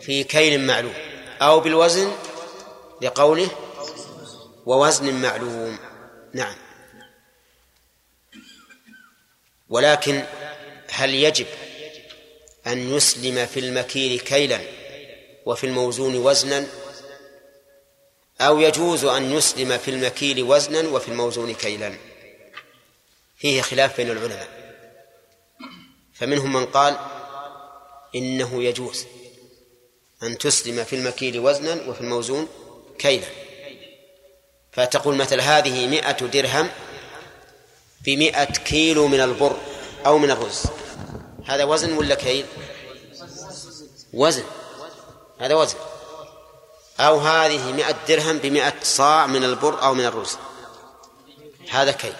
[SPEAKER 1] في كيل معلوم أو بالوزن لقوله ووزن معلوم. نعم. ولكن هل يجب أن يسلم في المكيل كيلا وفي الموزون وزنا؟ أو يجوز أن يسلم في المكيل وزنا وفي الموزون كيلا؟ فيه خلاف بين العلماء. فمنهم من قال إنه يجوز. أن تسلم في المكيل وزنا وفي الموزون كيلا. فتقول مثل هذه مئة درهم بمئة كيلو من البر أو من الرز. هذا وزن ولا كيل؟ وزن. هذا وزن. أو هذه مئة درهم بمئة صاع من البر أو من الرز. هذا كيل.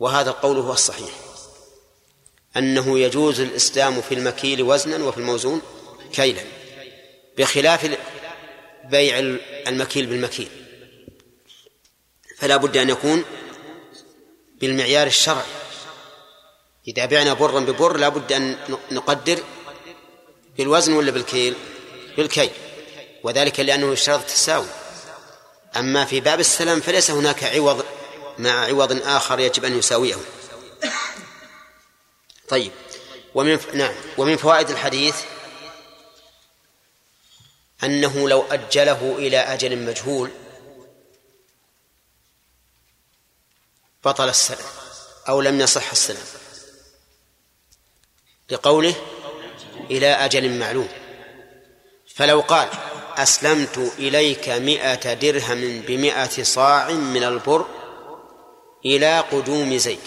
[SPEAKER 1] وهذا القول هو الصحيح. أنه يجوز الإسلام في المكيل وزنا وفي الموزون كيلا بخلاف بيع المكيل بالمكيل. فلا بد أن يكون بالمعيار الشرعي. إذا بعنا برا ببر لا بد أن نقدر بالوزن ولا بالكيل؟ بالكيل. وذلك لأنه يشترط التساوي. أما في باب السلام فليس هناك عوض مع عوض آخر يجب أن يساويه. طيب. ومن نعم. ومن فوائد الحديث أنه لو أجله إلى أجل مجهول بطل السلام أو لم يصح السلام لقوله إلى أجل معلوم. فلو قال أسلمت إليك مئة درهم بمئة صاع من البر إلى قدوم زيد.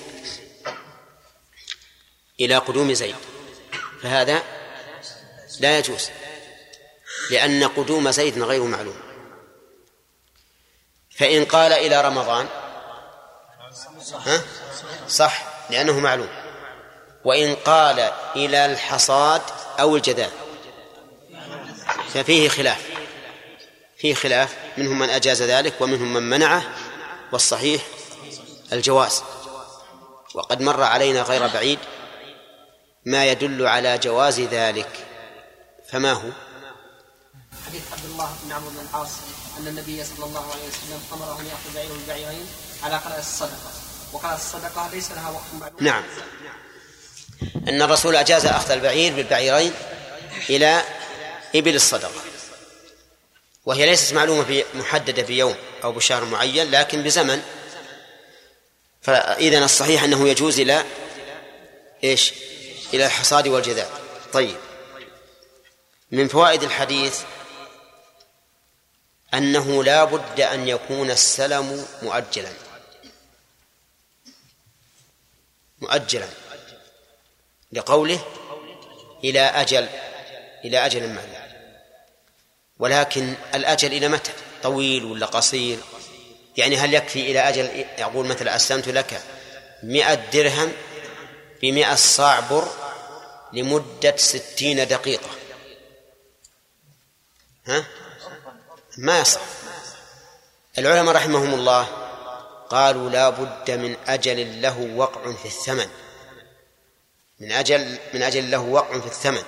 [SPEAKER 1] إلى قدوم زيد. فهذا لا يجوز. لأن قدوم زيد غير معلوم. فإن قال إلى رمضان ها؟ صح لأنه معلوم. وإن قال إلى الحصاد أو الجذاذ ففيه خلاف. فيه خلاف منهم من أجاز ذلك ومنهم من منعه والصحيح الجواز. وقد مر علينا غير بعيد ما يدل على جواز ذلك. فما هو؟
[SPEAKER 21] حديث عبد الله بن عمرو بن العاص أن النبي صلى الله عليه وسلم أمره أن يأخذ بعيره البعيرين على قراءة الصدقة. وقراءة الصدقة ليس لها وقت معلوم.
[SPEAKER 1] نعم. أن الرسول أجاز أخذ البعير بالبعيرين إلى إبل الصدقة. وهي ليست معلومة في محددة بيوم أو بشهر معين لكن بزمن. فإذا الصحيح أنه يجوز إلى إيش؟ إلى الحصاد والجذاء طيب. من فوائد الحديث أنه لا بد أن يكون السلم مؤجلا. مؤجلا. لقوله إلى أجل إلى أجل معلوم. ولكن الأجل إلى متى؟ طويل ولا قصير؟ يعني هل يكفي إلى أجل؟ يقول مثلا أسلمت لك مئة درهم بمئة صاع بر لمدة ستين دقيقة. ها؟ ما يصح. العلماء رحمهم الله قالوا لا بد من أجل له وقع في الثمن. من أجل من أجل له وقع في الثمن.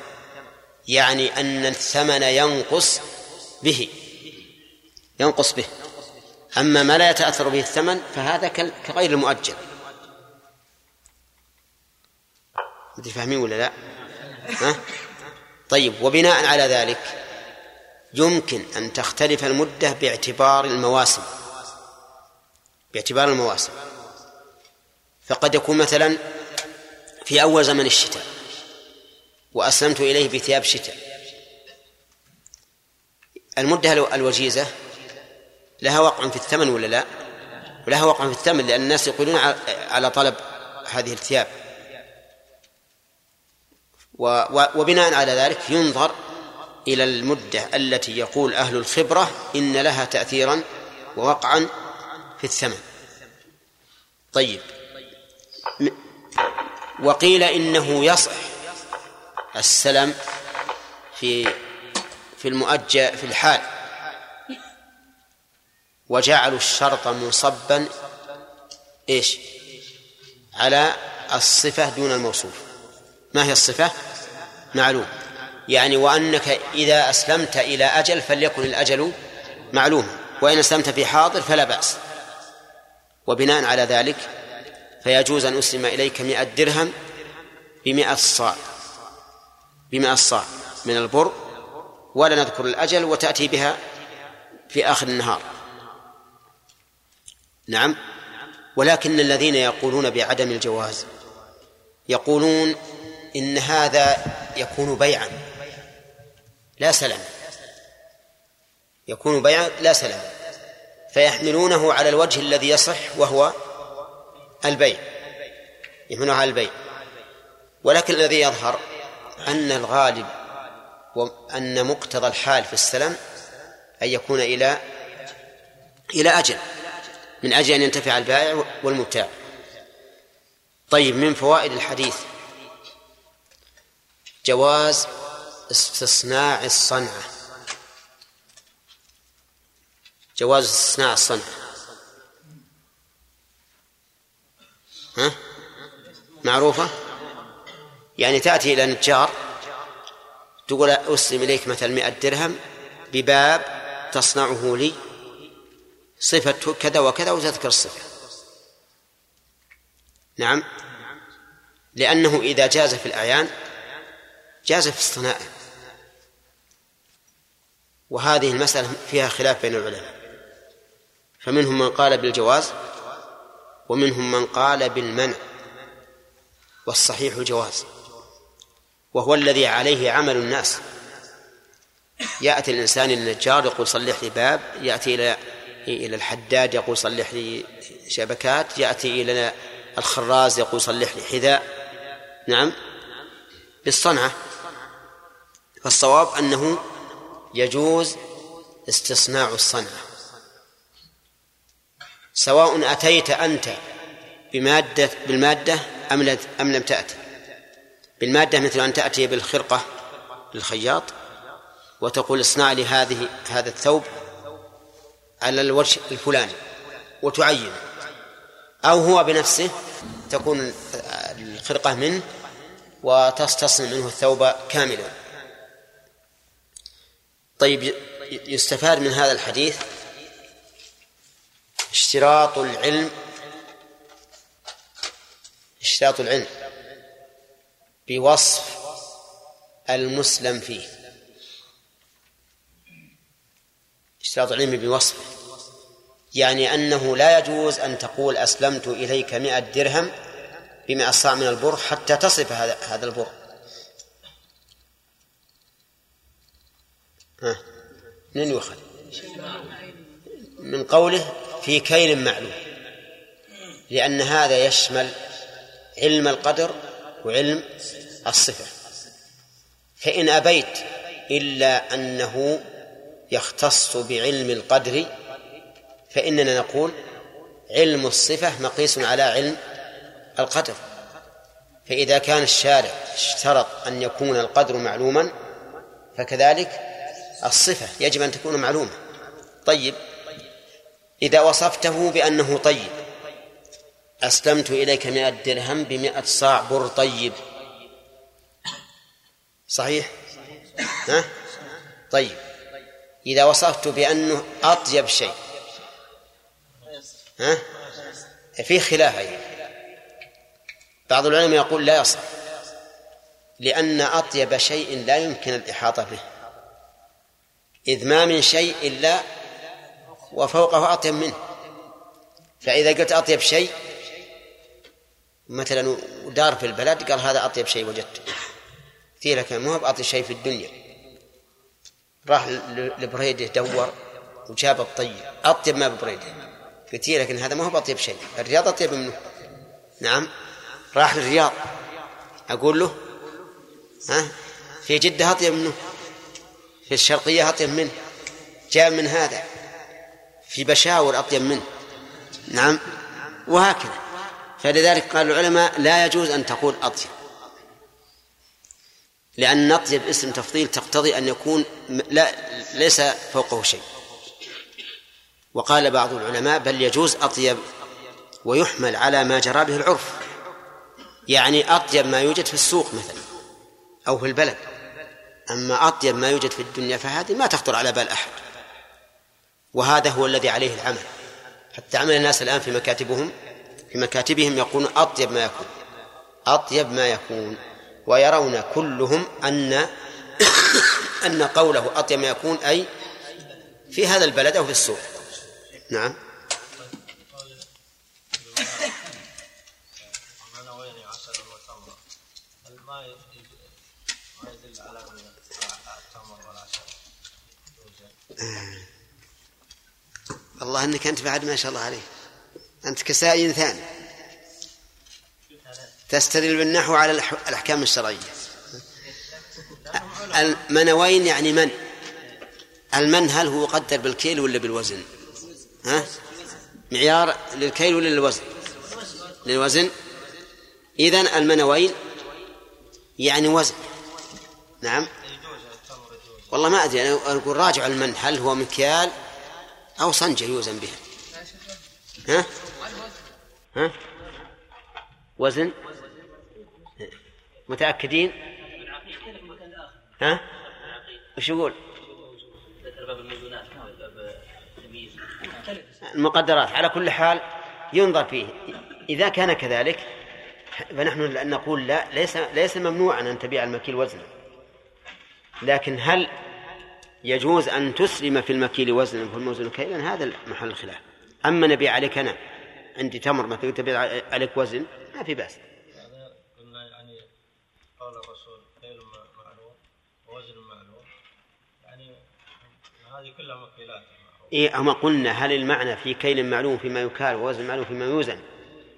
[SPEAKER 1] يعني أن الثمن ينقص به. ينقص به. أما ما لا يتأثر به الثمن فهذا كغير المؤجل. أنت فاهمين ولا لا؟ ها؟ طيب وبناء على ذلك يمكن أن تختلف المدة باعتبار المواسم. باعتبار المواسم. فقد يكون مثلا في أول زمن الشتاء وأسلمت إليه بثياب شتاء المدة الوجيزة لها وقع في الثمن ولا لا؟ ولها وقع في الثمن لأن الناس يقولون على طلب هذه الثياب. وبناء على ذلك ينظر إلى المدة التي يقول أهل الخبرة إن لها تأثيرا ووقعا في الثمن. طيب. وقيل إنه يصح السلم في في المؤجل في الحال. وجعلوا الشرط منصبا إيش؟ على الصفة دون الموصوف. ما هي الصفة؟ معلوم. يعني وأنك إذا أسلمت إلى أجل فليكن الأجل معلوما وإن أسلمت في حاضر فلا بأس. وبناء على ذلك فيجوز أن أسلم إليك مئة درهم بمئة صاع بمئة صاع من البر ولا نذكر الأجل وتأتي بها في آخر النهار. نعم. ولكن الذين يقولون بعدم الجواز يقولون إن هذا يكون بيعا. لا سلام. يكون بيعا لا سلام. فيحملونه على الوجه الذي يصح وهو البيع. يحملونه على البيع. ولكن الذي يظهر أن الغالب وأن مقتضى الحال في السلام أن يكون إلى إلى أجل من أجل أن ينتفع البائع والمبتاع طيب من فوائد الحديث. جواز استصناع الصنعة. جواز استصناع الصنعة. ها؟ معروفة؟ يعني تأتي إلى نجار تقول أسلم إليك مثلا مئة درهم بباب تصنعه لي صفة كذا وكذا وتذكر الصفة. نعم؟ لأنه إذا جاز في الأعيان جاز في الصنائع وهذه المسألة فيها خلاف بين العلماء. فمنهم من قال بالجواز ومنهم من قال بالمنع والصحيح الجواز. وهو الذي عليه عمل الناس. يأتي الإنسان إلى النجار يقول صلح لي باب يأتي إلى إلى الحداد يقول صلح لي شبكات يأتي إلى الخراز يقول صلح لي حذاء. نعم؟ بالصنعة. فالصواب أنه يجوز استصناع الصنعة. سواء أتيت أنت بمادة بالمادة أم أم لم تأتي. بالمادة مثل أن تأتي بالخرقة للخياط وتقول اصنع لي هذه هذا الثوب على الوجه الفلاني وتعين. أو هو بنفسه تكون الخرقة منه وتستصنع منه الثوب كاملا. طيب يستفاد من هذا الحديث؟ اشتراط العلم اشتراط العلم بوصف المسلم فيه. اشتراط العلم بوصفه يعني أنه لا يجوز أن تقول أسلمت إليك مئة درهم بمئة صاع من البر حتى تصف هذا البر. من يؤخذ؟ من قوله في كيل معلوم. لأن هذا يشمل علم القدر وعلم الصفة. فإن أبيت إلا أنه يختص بعلم القدر فإننا نقول علم الصفة مقيس على علم القدر. فإذا كان الشارع اشترط أن يكون القدر معلوما فكذلك الصفة يجب أن تكون معلومة. طيب. إذا وصفته بأنه طيب. أسلمت إليك مئة درهم بمئة صاع بر طيب. صحيح؟ ها؟ طيب. إذا وصفت بأنه أطيب شيء. ها؟ في خلاف أيضا. بعض العلماء يقول لا يصح لأن أطيب شيء لا يمكن الإحاطة به. إذ ما من شيء إلا وفوقه أطيب منه. فإذا قلت أطيب شيء مثلا دار في البلد قال هذا أطيب شيء وجدته. قلت لك مو بأطيب شيء في الدنيا. راح لبريدة دور وجاب الطيب. أطيب ما ببريدة. قلت لك إن هذا ما هو بأطيب شيء. الرياض أطيب منه. نعم. راح للرياض. أقول له ها في جدة أطيب منه. في الشرقية أطيب منه جاء من هذا في بشاور أطيب منه. نعم وهكذا. فلذلك قال العلماء لا يجوز أن تقول أطيب لأن أطيب اسم تفضيل تقتضي أن يكون لا ليس فوقه شيء. وقال بعض العلماء بل يجوز أطيب ويحمل على ما جرى به العرف يعني أطيب ما يوجد في السوق مثلا أو في البلد. أما أطيب ما يوجد في الدنيا فهذه ما تخطر على بال أحد. وهذا هو الذي عليه العمل. حتى عمل الناس الآن في مكاتبهم في مكاتبهم يقولون أطيب ما يكون. أطيب ما يكون. ويرون كلهم أن أن قوله أطيب ما يكون أي في هذا البلد أو في السوق. نعم. والله إنك أنت بعد ما شاء الله عليك. أنت كسائي ثاني. تستدل بالنحو على الأحكام الشرعية. المنوين يعني من؟ المن هل هو يقدر بالكيل ولا بالوزن؟ ها؟ معيار للكيل ولا للوزن؟ للوزن. إذن المنوين يعني وزن. نعم. والله ما أدري أنا أقول راجع المن هل هو مكيال أو صنجة يوزن بها. ها؟ ها؟ وزن؟ متأكدين؟ ها؟ وش يقول؟ المقدرات. على كل حال ينظر فيه. إذا كان كذلك فنحن نقول لا ليس ليس ممنوعا أن تبيع المكيل وزنا. لكن هل يجوز أن تسلم في المكيل وزنا في الموزن كيلا؟ هذا محل الخلاف. أما نبيع عليك أنا عندي تمر مثلا تبيع عليك وزن ما في بأس.
[SPEAKER 6] قلنا يعني قول الرسول كيل معلوم ووزن معلوم. يعني هذه كلها مكيلات
[SPEAKER 1] إيه أما قلنا هل المعنى في كيل معلوم فيما يكال ووزن معلوم فيما يوزن؟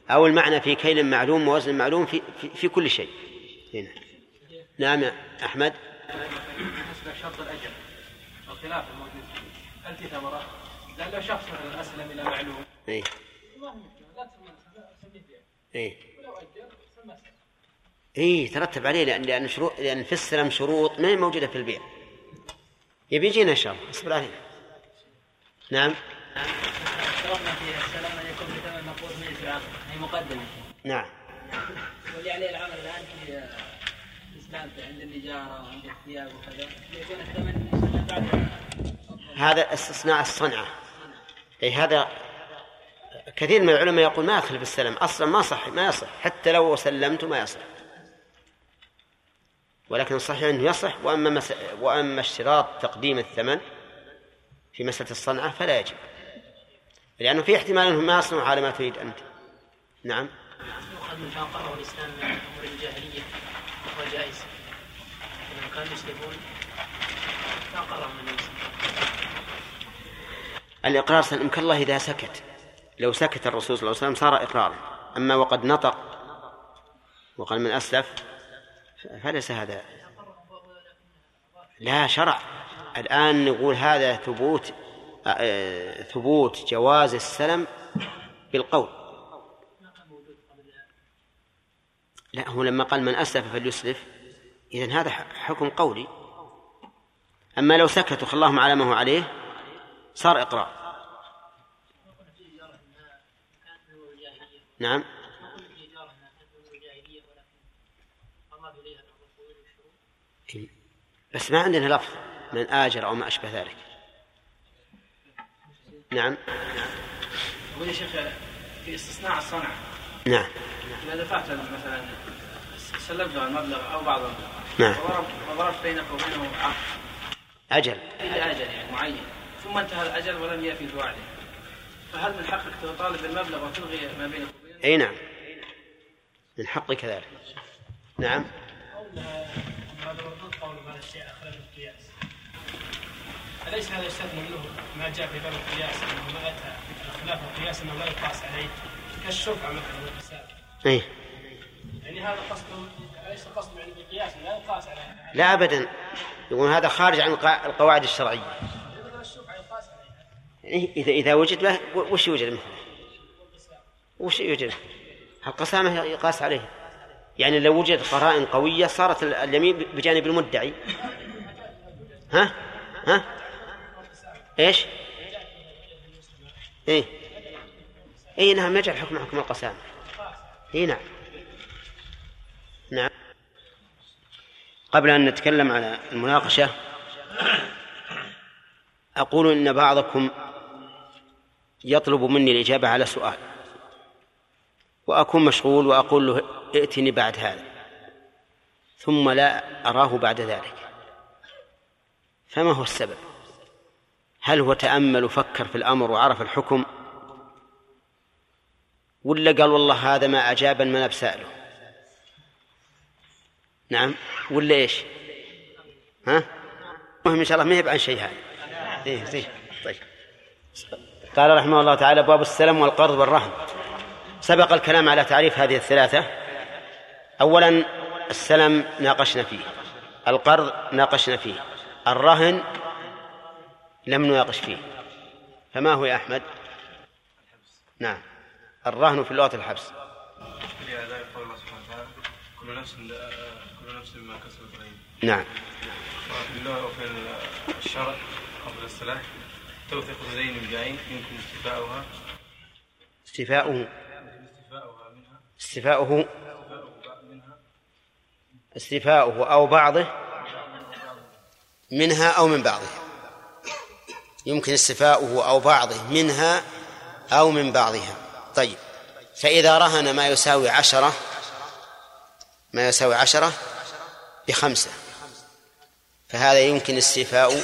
[SPEAKER 1] أو المعنى في كيل معلوم ووزن معلوم في, في, في كل شيء. هنا. نعم يا أحمد.
[SPEAKER 5] بالنسبة لشرط الأجر الخلاف الموجود. فيه هل في ثمره؟ لأن لو شخص مثلا أسلم إلى معلوم.
[SPEAKER 1] إيه.
[SPEAKER 5] ما في مشكله لا تسميه بيع
[SPEAKER 1] إيه.
[SPEAKER 5] ولو أجر سمى
[SPEAKER 1] إيه ترتب عليه لأن لأن شروط لأن في السلم شروط ما هي موجودة في البيع. يبي يجينا إن شاء الله. أصبر عليه. نعم.
[SPEAKER 4] اشترطنا في السلام ان يكون بثمن مقبول من العقد هي مقدمة.
[SPEAKER 1] نعم.
[SPEAKER 4] واللي عليه العمل الآن. الإسلام عند النجارة وعند الثياب وكذا. يكون الثمن يسلم بعد
[SPEAKER 1] هذا استثناء الصنعة. أي هذا كثير من العلماء يقول ما يدخل في السلم أصلا ما صح ما يصح. حتى لو سلمت ما يصح. ولكن الصحيح أنه يصح. وأما مس... وأما اشتراط تقديم الثمن في مسألة الصنعة فلا يجب. لأنه في احتمال أنهم ما يصنعوا على ما تريد أنت. نعم.
[SPEAKER 13] يؤخذ من ما الإسلام من امور الجاهلية وهو جائز لما كانوا يسلمون ما قرر من الاسلام
[SPEAKER 1] الإقرار سلم كالله إذا سكت. لو سكت الرسول صلى الله عليه وسلم صار إقرارا. أما وقد نطق وقال من أسلف فليس هذا. لا شرع. الآن نقول هذا ثبوت ثبوت جواز السلم بالقول. لا هو لما قال من أسلف فليسلف. إذن هذا حكم قولي. أما لو سكت وخلاهم على ما هو عليه صار إقرار. نعم. بس ما عندنا لفظ من آجر أو ما أشبه ذلك. نعم.
[SPEAKER 5] يقول يا شيخ في استصناع الصنعه
[SPEAKER 1] نعم.
[SPEAKER 5] اذا دفعت مثلا؟ سلمت له المبلغ أو بعض المبلغ.
[SPEAKER 1] نعم.
[SPEAKER 5] وضربت وضربت بينك وبينه عقد.
[SPEAKER 1] أجل.
[SPEAKER 5] إلى أجل يعني معين. ثم انتهى الأجل ولم يفي بوعده فهل من حقك تطالب بالمبلغ وتلغي ما بينك وبينه؟
[SPEAKER 1] أي نعم. من حقك ذلك نعم.
[SPEAKER 22] أليس هذا يستثنى منه ما جاء في باب القياس أنه ما أتى؟ خلاف القياس أنه لا يقاس عليه. كالشفعة مثلا والحساب
[SPEAKER 1] أي.
[SPEAKER 22] يعني هذا قصده أليس قصده يعني لا يقاس
[SPEAKER 1] لا أبدا يقول هذا خارج عن القواعد
[SPEAKER 22] عليها
[SPEAKER 1] يعني إذا إذا وجد له وش يوجد مثله؟ وش يوجد؟ القسامة يقاس عليه يعني لو وجد قرائن قوية صارت ال- اليمين بجانب المدعي ها؟ ها؟ إيش؟ إيه اي نعم يجعل حكم حكم القسامة اي نعم نعم. قبل أن نتكلم على المناقشة أقول إن بعضكم يطلب مني الإجابة على سؤال وأكون مشغول وأقول له ائتني بعد هذا ثم لا أراه بعد ذلك. فما هو السبب؟ هل هو تأمل وفكر في الأمر وعرف الحكم؟ ولا قال والله هذا ما أجابا ما أنا بسأله نعم. ولا إيش؟ ها؟ المهم إن شاء الله ما يبعن شيء هذا. إيه زين طيب. قال رحمه الله تعالى باب السلم والقرض والرهن. سبق الكلام على تعريف هذه الثلاثة. أولا السلم ناقشنا فيه. القرض ناقشنا فيه. الرهن لم نناقش فيه. فما هو يا أحمد؟ نعم. الرهن في اللغة الحبس.
[SPEAKER 10] كل نفس كسبت رهين
[SPEAKER 1] نعم.
[SPEAKER 10] وفي اللغة وفي الشرع قبل الصلاة. توثيق اليدين الجاين يمكن استيفاؤها
[SPEAKER 1] استيفاؤه
[SPEAKER 10] استيفاؤها منها.
[SPEAKER 1] استيفاؤه
[SPEAKER 10] استيفاؤه
[SPEAKER 1] أو بعضه. منها أو من بعضها يمكن استيفاؤه أو بعضه. منها أو من بعضها. طيب. فإذا رهن ما يساوي عشرة ما يساوي عشرة بخمسة. فهذا يمكن استيفاء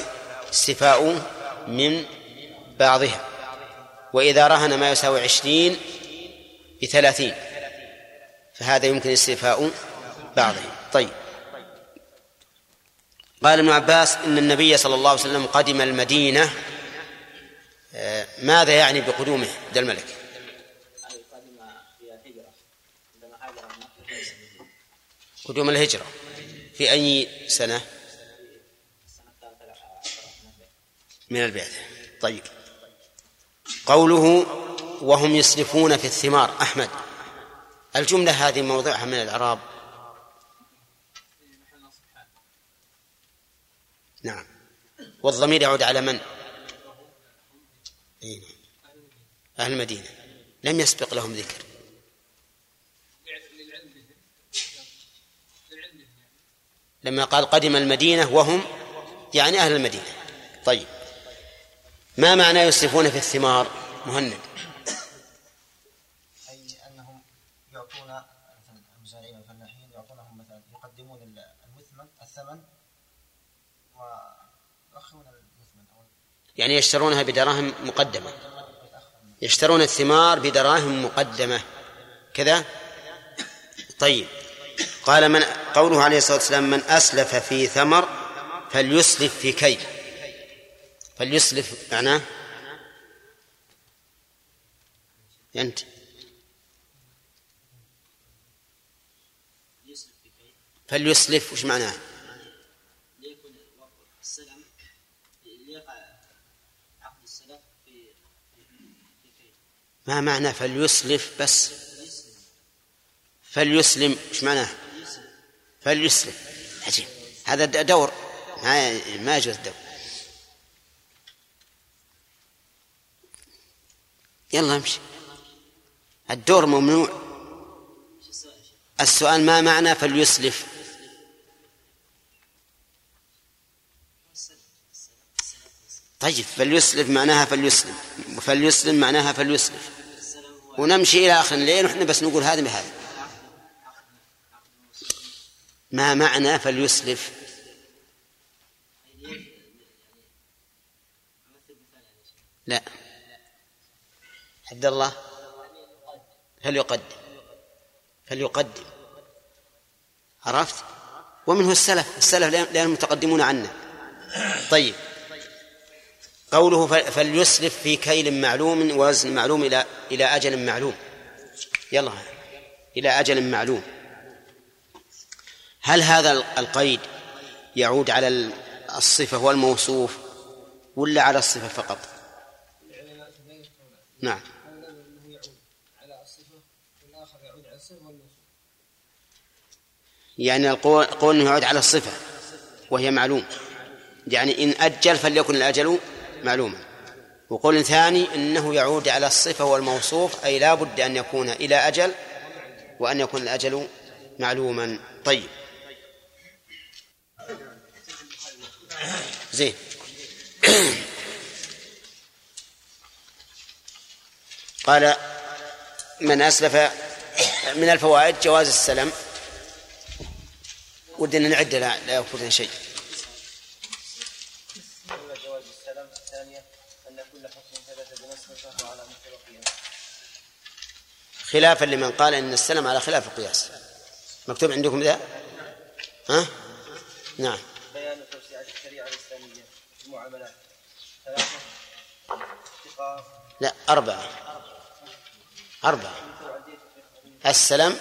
[SPEAKER 1] استيفاء من بعضها. وإذا رهن ما يساوي عشرين بثلاثين. فهذا يمكن استيفاء بعضه طيب. قال ابن عباس إن النبي صلى الله عليه وسلم قدم المدينة آه، ماذا يعني بقدومه؟ عبد الملك. قدوم الهجرة. في أي سنة؟ من البعثة. طيب. قوله وهم يسرفون في الثمار. أحمد الجملة هذه موضعها من الإعراب؟ نعم. والضمير يعود على من؟ إيه. أهل المدينة. لم يسبق لهم ذكر. لما قال قدم المدينة وهم يعني أهل المدينة. طيب. ما معنى يسرفون في الثمار؟ مهند.
[SPEAKER 12] أي أنهم يعطون مثلا المزارعين والفلاحين يعطونهم مثلا يقدمون المثمن الثمن ويؤخرون المثمن
[SPEAKER 1] يعني يشترونها بدراهم مقدمة. يشترون الثمار بدراهم مقدمة. كذا؟ طيب. قال من قوله عليه الصلاة والسلام من أسلف في ثمر فليسلف في كيل فليسلف معناه أنت فليسلف وش معناه؟
[SPEAKER 19] ليقع عقد السلف في
[SPEAKER 1] ما معنى فليسلف بس؟ فليسلم إيش معناه؟ فليسلم. عجيب. هذا دور. ما ما يجوز الدور. يلا امشي. الدور ممنوع. السؤال ما معنى فليسلف؟ طيب فليسلف معناها فليسلم. فليسلم معناها فليسلف. ونمشي إلى آخر الليل ونحن بس نقول هذا بهذا ما معنى فليسلف؟ لا. عبد الله فليقدم فليقدم عرفت؟ ومنه السلف. السلف لأن المتقدمون عنا طيب. قوله فليسلف في كيل معلوم ووزن معلوم إلى إلى أجل معلوم. يلا إلى أجل معلوم. هل هذا القيد يعود على الصفة والموصوف ولا على الصفة فقط؟ نعم. يعني القول قول إنه يعود على الصفة وهي معلوم يعني إن أجل فليكن الأجل معلوما وقول ثاني إنه يعود على الصفة والموصوف أي لا بد أن يكون إلى أجل وأن يكون الأجل معلوما. طيب. زين. قال من أسلف من الفوائد جواز السلم. ودنا نعد لا, لا يفوتنا شيء.
[SPEAKER 12] جواز السلام الثانية أن كل حكم ثبت بنص فهو على مثل
[SPEAKER 1] خلافا لمن قال إن السلم على خلاف القياس. مكتوب عندكم ذا ها؟ نعم
[SPEAKER 12] بيان توسعة الشريعة الإسلامية في المعاملات ثلاثة اتقاء
[SPEAKER 1] لا أربعة. أربعة. السلم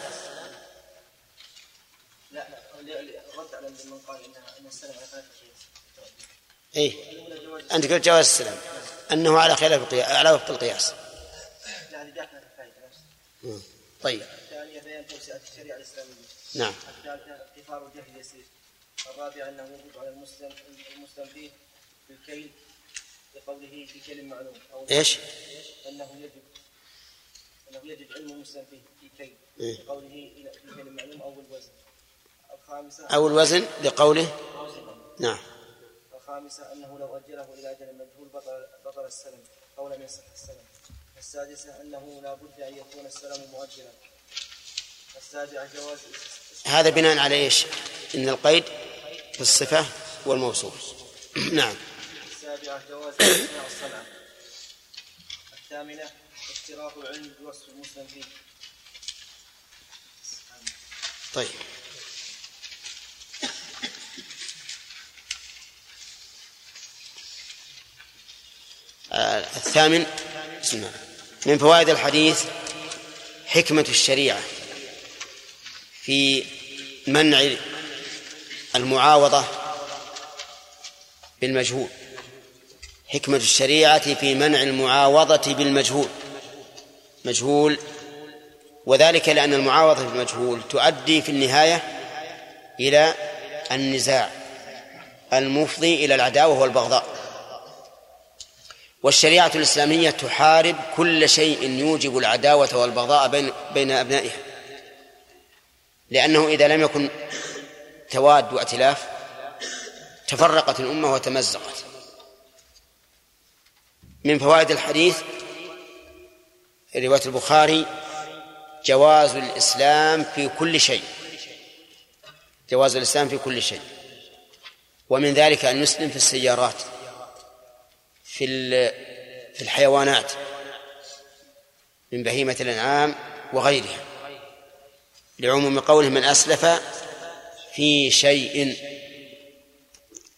[SPEAKER 12] لا لا الرد على من قال إن السلم على خلاف القياس
[SPEAKER 1] إيه. أنت قلت جواز السلم أنه على خلاف القياس على وفق القياس. طيب. نعم.
[SPEAKER 12] الثالثة اغتفار الجهل اليسير الرابعة أنه يجب على المسلم المسلم فيه بالكيل لقوله في كيل معلوم أو
[SPEAKER 1] إيش؟
[SPEAKER 12] أنه يجب أنه يجب علم المسلم فيه في كيل
[SPEAKER 1] إيه.
[SPEAKER 12] لقوله في كيل معلوم أو الوزن. الخامسة
[SPEAKER 1] أو الوزن لقوله؟ نعم.
[SPEAKER 12] الخامسة أنه لو أجله إلى أجل مجهول بطل, بطل السلم أو لم يصح السلم. السادسة أنه لا بد أن يكون السلم مؤجلا. السابعة جواز
[SPEAKER 1] هذا بناء على إيش؟ إن القيد في الصفة والموصوف نعم.
[SPEAKER 12] السابعة جواز إصناع الصنعة الثامنة اشتراط العلم بوصف المسلم فيه
[SPEAKER 1] طيب. الثامن من فوائد الحديث حكمة الشريعة في منع المعاوضة بالمجهول. حكمة الشريعة في منع المعاوضة بالمجهول. مجهول وذلك لأن المعاوضة بالمجهول تؤدي في النهاية إلى النزاع المفضي إلى العداوة والبغضاء. والشريعة الإسلامية تحارب كل شيء يوجب العداوة والبغضاء بين بين أبنائها. لأنه إذا لم يكن تواد وائتلاف تفرقت الأمة وتمزقت. من فوائد الحديث رواية البخاري جواز الإسلام في كل شيء. جواز الإسلام في كل شيء. ومن ذلك أن يسلم في السيارات في في الحيوانات من بهيمة الأنعام وغيرها. لعموم قوله من أسلف في شيء.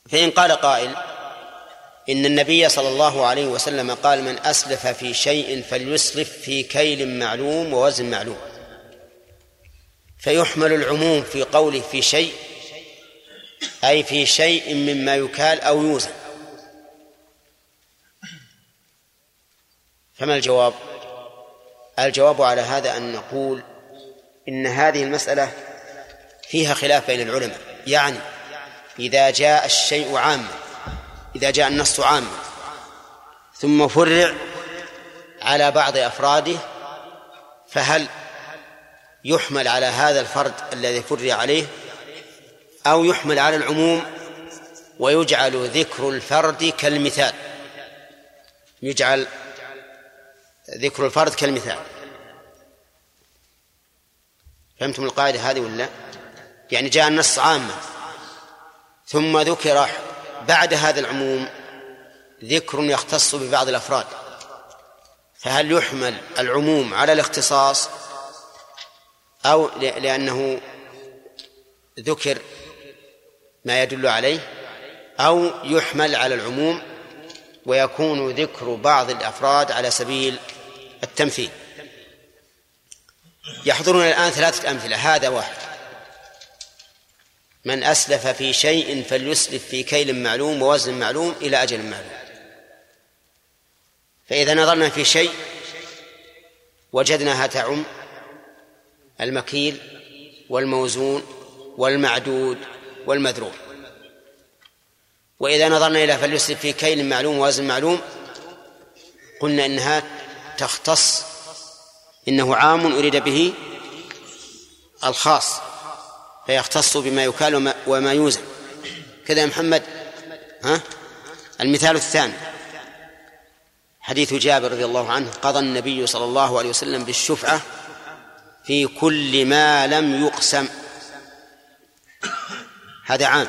[SPEAKER 1] فإن قال قائل إن النبي صلى الله عليه وسلم قال من أسلف في شيء فليسلف في كيل معلوم ووزن معلوم. فيحمل العموم في قوله في شيء أي في شيء مما يكال أو يوزن. فما الجواب؟ الجواب على هذا أن نقول إن هذه المسألة فيها خلاف بين العلماء يعني إذا جاء الشيء عاما إذا جاء النص عاما ثم فرع على بعض أفراده فهل يحمل على هذا الفرد الذي فرع عليه؟ أو يحمل على العموم ويجعل ذكر الفرد كالمثال. يجعل ذكر الفرد كالمثال. فهمتم القاعدة هذه ولا؟ يعني جاء النص عاما ثم ذكر بعد هذا العموم ذكر يختص ببعض الأفراد. فهل يحمل العموم على الاختصاص أو لأنه ذكر ما يدل عليه أو يحمل على العموم ويكون ذكر بعض الأفراد على سبيل التمثيل؟ يحضرنا الآن ثلاثة أمثلة هذا واحد. من أسلف في شيء فليسلف في كيل معلوم ووزن معلوم إلى أجل معلوم. فإذا نظرنا في شيء وجدناها تعم المكيل والموزون والمعدود والمذروع وإذا نظرنا إلى فليسلف في كيل معلوم ووزن معلوم قلنا إنها تختص إنه عام أريد به الخاص. فيختص بما يكال وما يوزن. كذا يا محمد. ها؟ المثال الثاني. حديث جابر رضي الله عنه قضى النبي صلى الله عليه وسلم بالشفعة في كل ما لم يقسم. هذا عام.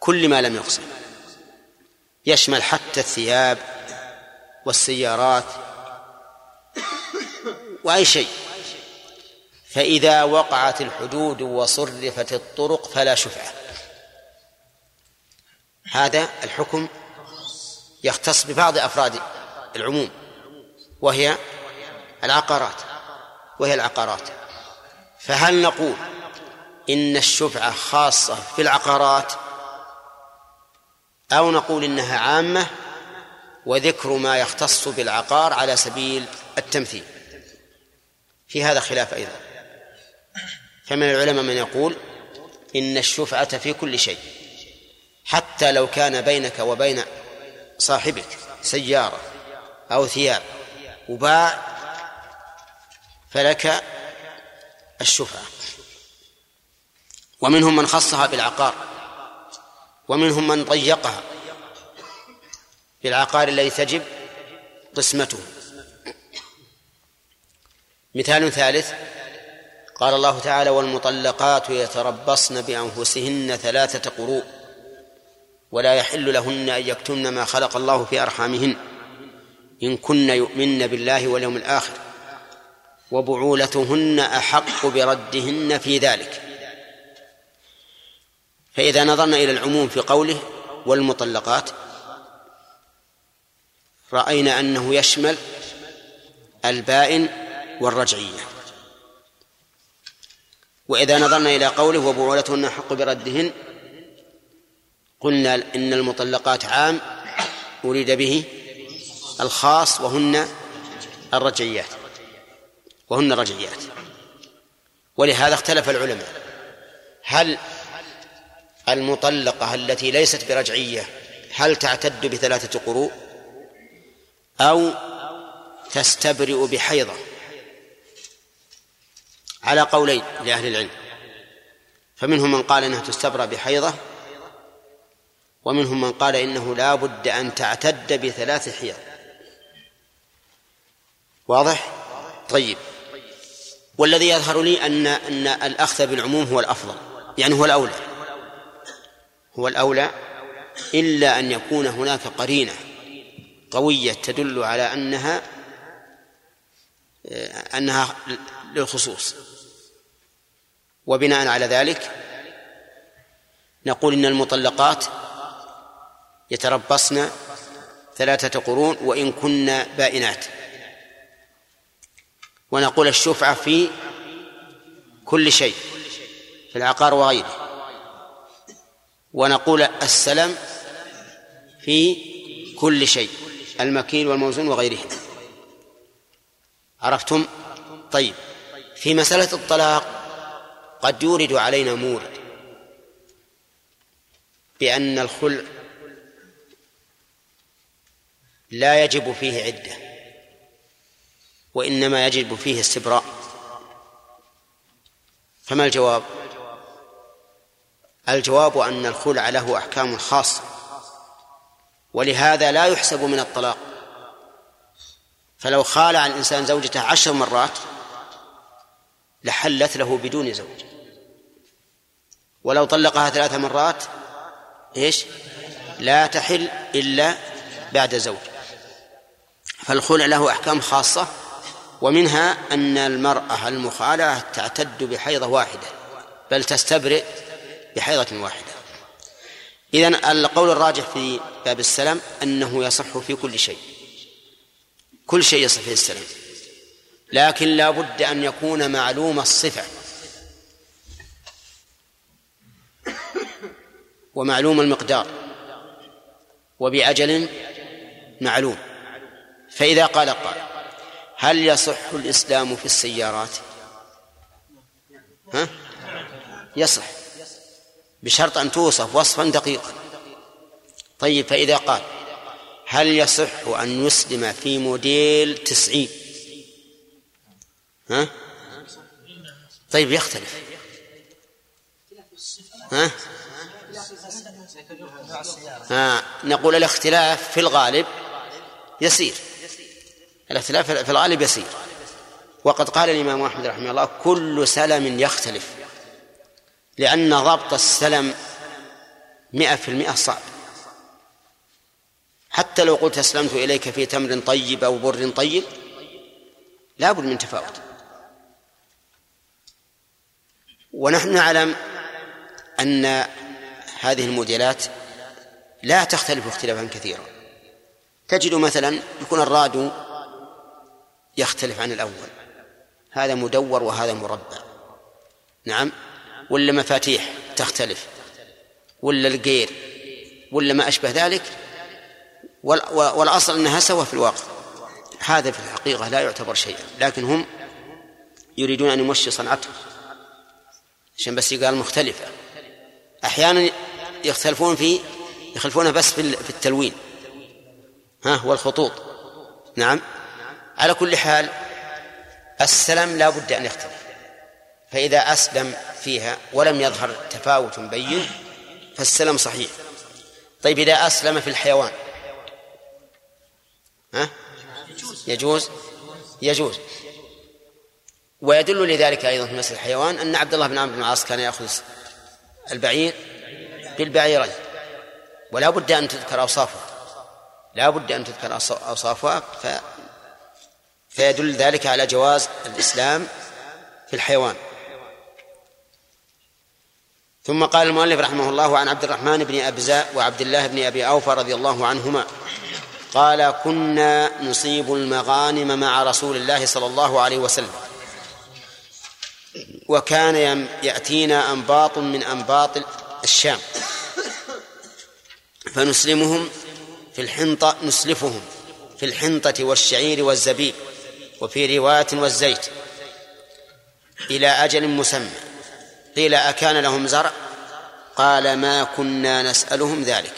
[SPEAKER 1] كل ما لم يقسم. يشمل حتى الثياب والسيارات وأي شيء. فإذا وقعت الحدود وصرفت الطرق فلا شفعة. هذا الحكم يختص ببعض أفراد العموم وهي العقارات وهي العقارات. فهل نقول إن الشفعة خاصة في العقارات؟ أو نقول إنها عامة وذكر ما يختص بالعقار على سبيل التمثيل. في هذا خلاف أيضا. فمن العلماء من يقول إن الشفعة في كل شيء حتى لو كان بينك وبين صاحبك سيارة أو ثياب وباع فلك الشفعة. ومنهم من خصها بالعقار ومنهم من ضيقها بالعقار الذي تجب قسمته. مثال ثالث قال الله تعالى والمطلقات يتربصن بأنفسهن ثلاثة قروء ولا يحل لهن أن يكتمن ما خلق الله في أرحامهن إن كن يؤمن بالله واليوم الآخر وبعولتهن أحق بردهن في ذلك. فإذا نظرنا إلى العموم في قوله والمطلقات رأينا أنه يشمل البائن والرجعية. وإذا نظرنا إلى قوله وبعولتهن حق بردهن قلنا إن المطلقات عام أريد به الخاص وهن الرجعيات وهن الرجعيات. ولهذا اختلف العلماء. هل المطلقة التي ليست برجعية هل تعتد بثلاثة قروء؟ أو تستبرئ بحيضة؟ على قولين لأهل العلم. فمنهم من قال إنها تستبرأ بحيضة ومنهم من قال إنه لا بد أن تعتد بثلاث حيض. واضح؟ طيب. والذي يظهر لي ان أن الأخذ بالعموم هو الأفضل يعني هو الأولى. هو الأولى إلا أن يكون هناك قرينة قوية تدل على انها أنها للخصوص. وبناء على ذلك نقول إن المطلقات يتربصن ثلاثة قرون وإن كن بائنات. ونقول الشفعة في كل شيء في العقار وغيره. ونقول السلم في كل شيء المكيل والموزون وغيره عرفتم؟ طيب في مسألة الطلاق قد يورد علينا مورد بأن الخلع لا يجب فيه عدة وإنما يجب فيه استبراء. فما الجواب؟ الجواب أن الخلع له أحكام خاصة ولهذا لا يحسب من الطلاق. فلو خالع الإنسان زوجته عشر مرات لحلت له بدون زوج. ولو طلقها ثلاث مرات إيش؟ لا تحل إلا بعد زوج. فالخلع له أحكام خاصة ومنها أن المرأة المخالعة تعتد بحيضة واحدة بل تستبرئ بحيضة واحدة. إذن القول الراجح في باب السلام أنه يصح في كل شيء. كل شيء يصح فيه السلام. لكن لا بد أن يكون معلوم الصفة. ومعلوم المقدار وبأجل معلوم فإذا قال قال هل يصح الإسلام في السيارات ها؟ يصح بشرط أن توصف وصفا دقيقا طيب فإذا قال هل يصح أن يسلم في موديل تسعين ها؟ طيب يختلف ها؟ ها نقول الاختلاف في الغالب يسير. الاختلاف في الغالب يسير. وقد قال الإمام أحمد رحمه الله كل سلم يختلف لأن ضبط السلم مئة في المئة صعب. حتى لو قلت أسلمت إليك في تمر طيب أو بر طيب لا بد من تفاوت. ونحن نعلم أن هذه الموديلات لا تختلف اختلافا كثيرا. تجد مثلا يكون الرادو يختلف عن الأول. هذا مدور وهذا مربع. نعم؟ ولا مفاتيح تختلف؟ ولا القير ولا ما أشبه ذلك؟ والأصل أنها سوا في الواقع هذا في الحقيقة لا يعتبر شيئا. لكن هم يريدون أن يمشي صنعتهم عشان بس يقال مختلفة. أحيانا يختلفون في يخلفون بس في التلوين. ها والخطوط نعم. على كل حال السلم لا بد أن يختلف. فإذا أسلم فيها ولم يظهر تفاوت بين فالسلم صحيح. طيب إذا أسلم في الحيوان ها؟ يجوز؟ يجوز. ويدل لذلك أيضا في مثل الحيوان أن عبد الله بن عمرو بن العاص كان يأخذ البعير بالبعيرين. ولا بد أن تذكر أوصافها. لا بد أن تذكر أوصافها ف... فيدل ذلك على جواز الإسلام في الحيوان. ثم قال المؤلف رحمه الله عن عبد الرحمن بن أبزاء وعبد الله بن أبي أوفى رضي الله عنهما. قال كنا نصيب المغانم مع رسول الله صلى الله عليه وسلم. وكان يأتينا أنباط من أنباط الشام. فنسلمهم في الحنطة نسلفهم في الحنطة والشعير والزبيب وفي رواية والزيت إلى أجل مسمى. قيل أكان لهم زرع؟ قال ما كنا نسألهم ذلك.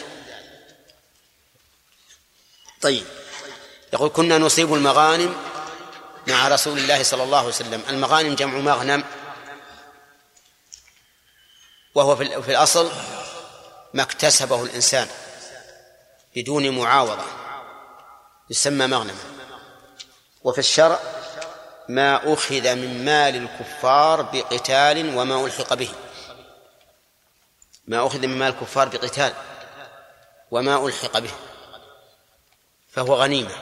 [SPEAKER 1] طيب يقول كنا نصيب المغانم مع رسول الله صلى الله عليه وسلم. المغانم جمع مغنم وهو في الأصل ما اكتسبه الإنسان بدون معاوضة يسمى مغنما. وفي الشرع ما أخذ من مال الكفار بقتال وما ألحق به. ما أخذ من مال الكفار بقتال وما ألحق به. فهو غنيمة.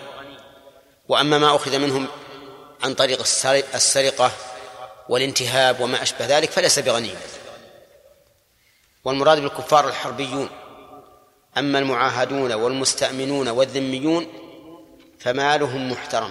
[SPEAKER 1] وأما ما أخذ منهم عن طريق السر- السرقة والانتهاب وما أشبه ذلك فليس بغنيمة. والمراد بالكفار الحربيون. أما المعاهدون والمستأمنون والذميون فمالهم محترم.